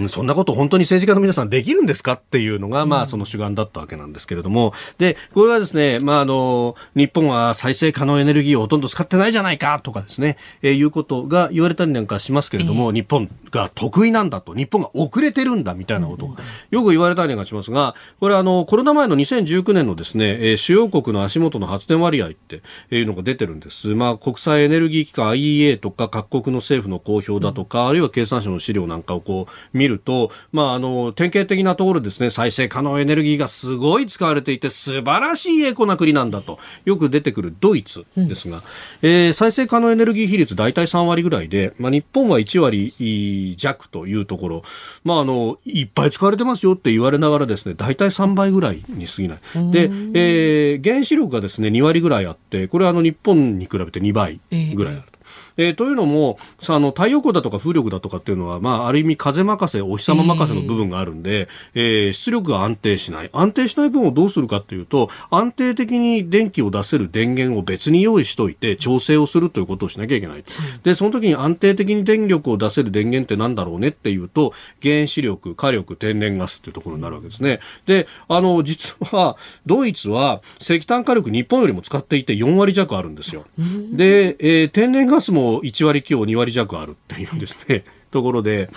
そんなこと本当に政治家の皆さんできるんですかっていうのが、まあ、その主眼だったわけなんですけれども、で、これはですね、まあ、あの、日本は再生可能エネルギーをほとんど使ってないじゃないかとかですね、えー、いうことが言われたりなんかしますけれども、日本が得意なんだと、日本が遅れてるんだみたいなこと。をよく言われたりなんかしますが、これあの、コロナ前の2019年のですね、えー、主要国の足元の発電割合っていうのが出てるんです。まあ、国際エネルギー機関 IEA とか各国の政府の公表だとか、あるいは経産省の資料なんかをこう見ると、まあ、あの、典型的なところですね、再生可能エネルギーがすごい使われていて、素晴らしいエコな国なんだと、よく出てくるドイツですが、うん、えー、再生可能エネルギー比率大体3割ぐらいで、まあ、日本は1割弱というところ、まあ、あの、いっぱい使われてますよって言われながらですね、大体3倍ぐらいに過ぎない。で、えー、原子力がですね、2割ぐらいあって、これはあの、日本に比べて2倍ぐらいあると。えーえー、というのもさあの太陽光だとか風力だとかっていうのは、まあ、ある意味風任せお日様任せの部分があるんで、えー、えー、出力が安定しない安定しない分をどうするかっていうと安定的に電気を出せる電源を別に用意しておいて調整をするということをしなきゃいけないと。でその時に安定的に電力を出せる電源ってなんだろうねっていうと原子力火力天然ガスっていうところになるわけですね。であの実はドイツは石炭火力日本よりも使っていて4割弱あるんですよ。で、えー、天然ガスも1割強2割弱あるっていうですね。ところで、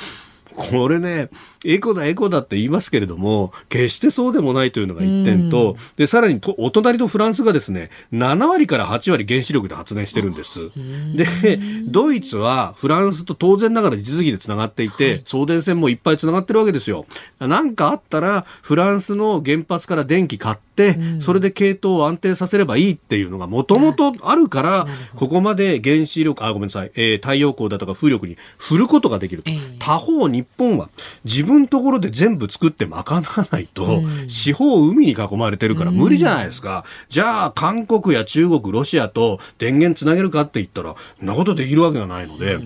これね、エコだエコだって言いますけれども、決してそうでもないというのが一点と、で、さらにお隣のフランスがですね、7割から8割原子力で発電してるんです。で、ドイツはフランスと当然ながら地続きで繋がっていて、送電線もいっぱい繋がってるわけですよ。なんかあったら、フランスの原発から電気買って、それで系統を安定させればいいっていうのがもともとあるから、ここまで原子力、あ、ごめんなさい、えー、太陽光だとか風力に振ることができる。と。他方、日本は自分分ところで全部作って賄わないと、四方海に囲まれてるから無理じゃないですか。じゃあ、韓国や中国、ロシアと電源つなげるかって言ったら、そんなことできるわけがないので、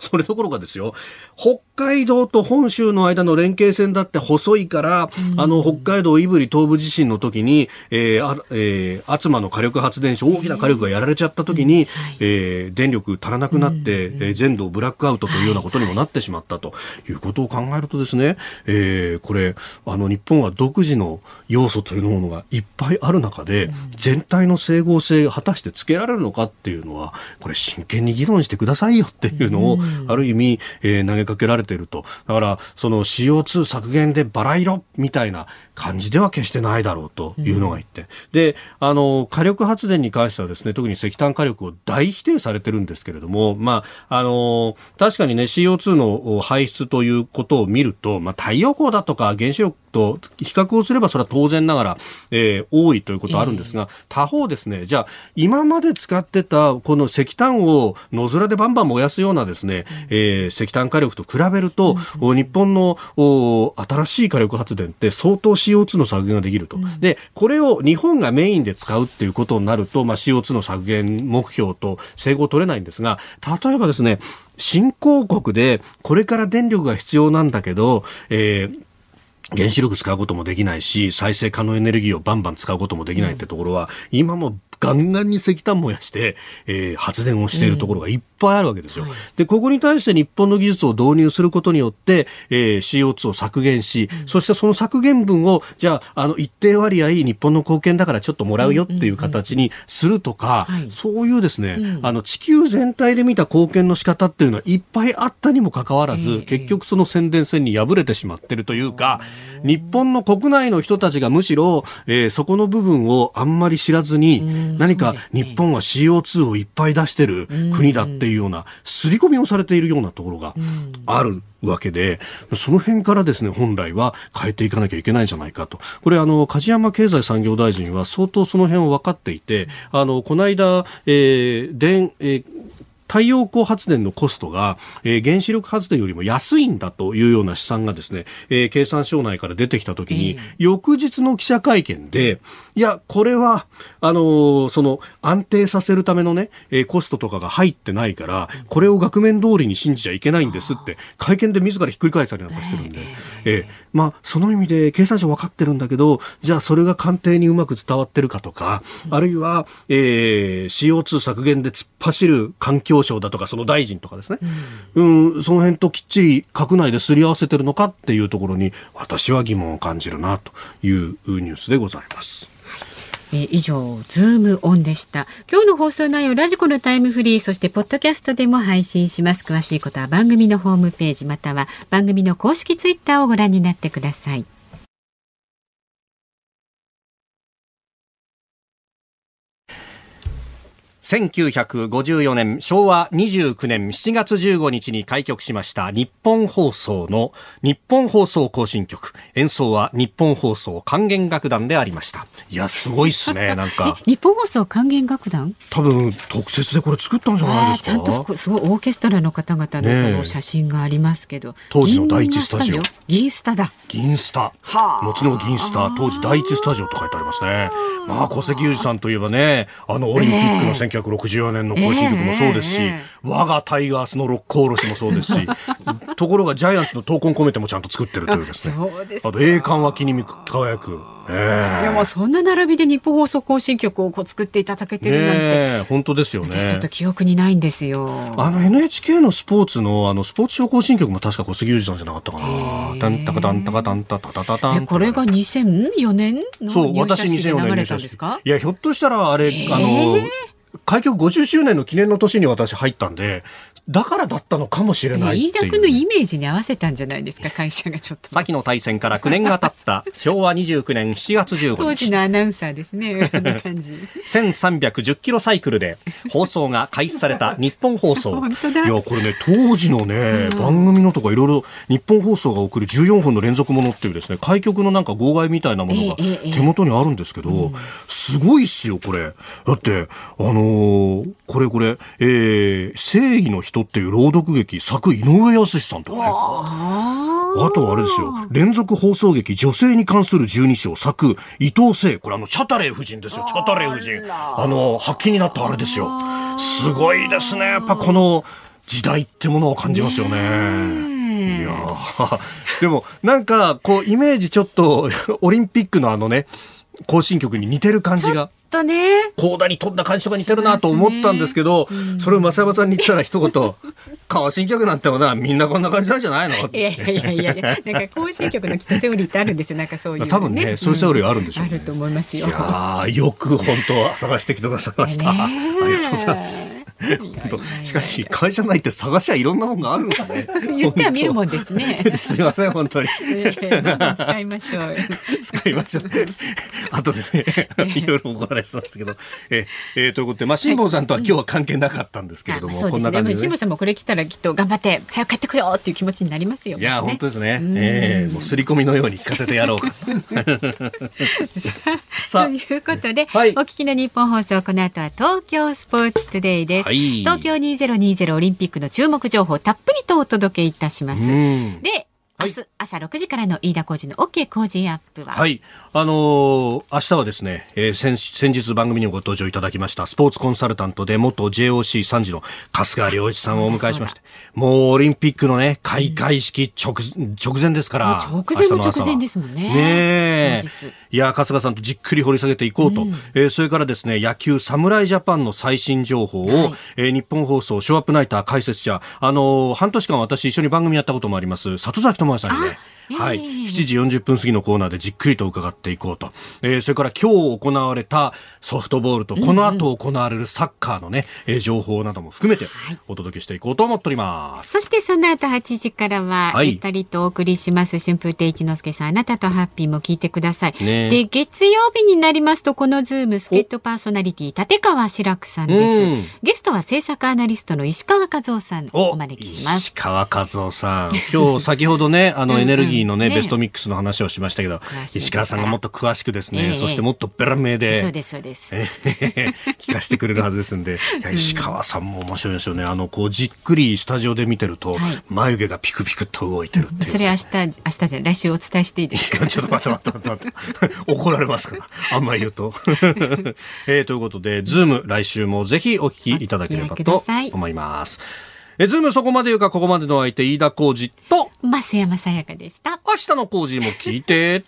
それどころかですよ、北海道と本州の間の連携線だって細いから、うん、あの、北海道胆振東部地震の時に、えー、あえー、厚間の火力発電所、大きな火力がやられちゃった時に、うん、えー、電力足らなくなって、うん、えー、全土ブラックアウトというようなことにもなってしまったということを考えるとですね、えー、これ、あの、日本は独自の要素というものがいっぱいある中で、全体の整合性果たしてつけられるのかっていうのは、これ真剣に議論してくださいよっていうのを、ある意味、えー、投げかけられていると。だから、その CO2 削減でバラ色みたいな感じでは決してないだろうというのが一点。うん、で、あの、火力発電に関してはですね、特に石炭火力を大否定されてるんですけれども、まあ、あの、確かにね、CO2 の排出ということを見ると、まあ、太陽光だとか原子力と比較をすればそれは当然ながら、えー、多いということはあるんですが、他方ですね、じゃあ、今まで使ってたこの石炭を野面でバンバン燃やすようなですね、えー、石炭火力と比べると、うん、日本の新しい火力発電って相当 CO2 の削減ができると、うん、でこれを日本がメインで使うっていうことになると、まあ、CO2 の削減目標と整合取れないんですが例えばですね新興国でこれから電力が必要なんだけど、えー原子力使うこともできないし、再生可能エネルギーをバンバン使うこともできないってところは、今もガンガンに石炭燃やして、えー、発電をしているところがいっぱいあるわけですよ。で、ここに対して日本の技術を導入することによって、えー、CO2 を削減し、うん、そしてその削減分を、じゃあ、あの、一定割合日本の貢献だからちょっともらうよっていう形にするとか、そういうですね、うん、あの、地球全体で見た貢献の仕方っていうのはいっぱいあったにもかかわらず、結局その宣伝戦に敗れてしまってるというか、日本の国内の人たちがむしろ、えー、そこの部分をあんまり知らずに、何か日本は CO2 をいっぱい出してる国だっていうような、刷り込みをされているようなところがある。わけで、その辺からですね、本来は変えていかなきゃいけないんじゃないかと。これ、あの、梶山経済産業大臣は相当その辺を分かっていて、あの、この間、えー、電、えー太陽光発電のコストが、えー、原子力発電よりも安いんだというような試算がですね、えー、経産省内から出てきたときに、えー、翌日の記者会見で、いや、これは、あのー、その、安定させるためのね、えー、コストとかが入ってないから、これを額面通りに信じちゃいけないんですって、会見で自らひっくり返したりなんかしてるんで、えー、まあ、その意味で経産省分かってるんだけど、じゃあそれが官邸にうまく伝わってるかとか、あるいは、えー、CO2 削減で突っ走る環境省だとか、その大臣とかですね、うん、うん、その辺ときっちり閣内ですり合わせてるのかっていうところに、私は疑問を感じるなというニュースでございます。えー、以上、ズームオンでした。今日の放送内容、ラジコのタイムフリー、そしてポッドキャストでも配信します。詳しいことは番組のホームページ、または番組の公式ツイッターをご覧になってください。1954年昭和29年7月15日に開局しました日本放送の日本放送行進曲。演奏は日本放送管弦楽団でありました。いやすごいっすね なんか。日本放送管弦楽団？多分特設でこれ作ったんじゃないですか？ちゃんとすごいオーケストラの方々の写真がありますけど、当時の第一スタジオ。銀スタだ。銀スタ。後の銀スタ。当時第一スタジオと書いてありますね。まあ小関裕二さんといえばねあのオリンピックの選挙1964年の行進曲もそうですし、えー、我がタイガースのロックおろしもそうですし、ところがジャイアンツの闘魂込めてもちゃんと作ってるというですね。あと栄冠は気に輝く。えー、いやもうそんな並びで日本放送行進曲をこう作っていただけてるなんて、本当ですよね。私ちょっと記憶にないんですよ。あの NHK のスポーツのあのスポーツ賞行進曲も確か小杉裕二さんじゃなかったかな。タンタカタンタカタンタタタタタンこれが2004年のそう私2004年流れたんですかいやひょっとしたらあれあの開局50周年の記念の年に私入ったんで、だからだったのかもしれない飯田君のイメージに合わせたんじゃないですか、会社がちょっと。先の大戦から9年が経った 昭和29年7月15日。当時のアナウンサーですね、あの感じ。1310キロサイクルで放送が開始された 日本放送。本当だ。いや、これね、当時のね、うん、番組のとかいろいろ日本放送が送る14本の連続ものっていうですね、開局のなんか号外みたいなものが手元にあるんですけど、えええ、すごいっすよ、これ。だって、あのー、これこれ、えー、正義の人っていう朗読劇、作井上康さんとかね。あとはあれですよ。連続放送劇、女性に関する12章、作、伊藤聖。これあの、チャタレー夫人ですよ。チャタレー夫人。あの、発揮になったあれですよ。すごいですね。やっぱこの時代ってものを感じますよね。いや でも、なんか、こう、イメージちょっと、オリンピックのあのね、行進曲に似てる感じが。とね。コーダに飛んだ感じとか似てるなと思ったんですけど、ねうん、それを増山さんに言ったら一言、行進曲なんてもな、みんなこんな感じなんじゃないの？いやいやいやいや、なんか行進曲の北セオリーってあるんですよ、なんかそういう、ね、多分ね、そういうセオリーあるんでしょう、ねうん、あると思いますよ。いやよく本当探してきてくださいました。ありがとうございます。しかし会社内って探しゃいろんなものがあるんだね。言っては見るもんですね。すみません本当に。使いましょう。使いましょう。後でねいろいろお話しますけど、ええー、ということでまあ辛坊さんとは今日は関係なかったんですけれども、はい、こんな感じで、辛坊さんもこれ来たらきっと頑張って早く帰ってこようっていう気持ちになりますよ。いや、本当ですね。ええー、もう刷り込みのように聞かせてやろうか。さあということで、はい、お聞きの日本放送この後は東京スポーツトゥデイです。はい、東京2020オリンピックの注目情報たっぷりとお届けいたします。で明日、朝6時からの飯田浩二の OK 工事アップは。はい。あのー、明日はですね、えー、先、先日番組にご登場いただきました、スポーツコンサルタントで元 JOC3 時の春日良一さんをお迎えしまして、もうオリンピックのね、開会式直、直前ですから。直前も直前ですもんね。ねいや、春日さんとじっくり掘り下げていこうと。うん、えー、それからですね、野球侍ジャパンの最新情報を、はい、えー、日本放送ショーアップナイター解説者、あのー、半年間私一緒に番組やったこともあります、里崎智也さんにね、はい、7時40分過ぎのコーナーでじっくりと伺っていこうと、えー、それから今日行われたソフトボールとこの後行われるサッカーのね、えー、情報なども含めてお届けしていこうと思っております、そしてその後8時からは、はい、ゆったりとお送りします春風亭一之輔さんあなたとハッピーも聞いてください、ね、で月曜日になりますとこのズーム助っ人パーソナリティ立川志らくさんです。ゲストは政策アナリストの石川和男さんお招きします。石川和男さん。今日先ほどねあのエネルギーのね、ベストミックスの話をしましたけど、石川さんがもっと詳しくですね、えー、そしてもっとべらんめえで、そうですそうです、聞かせてくれるはずですんで、石川さんも面白いですよね。あのこうじっくりスタジオで見てると、はい、眉毛がピクピクと動いてるってそれ明日明日じゃ来週お伝えしていいですか？ちょっと待って待って待って。待って 怒られますか？らあんまり言うと。えー、ということでズーム来週もぜひお聞きいただければと思います。えズームそこまで言うかここまでの相手飯田浩二と増山さやかでした。明日の浩二も聞いて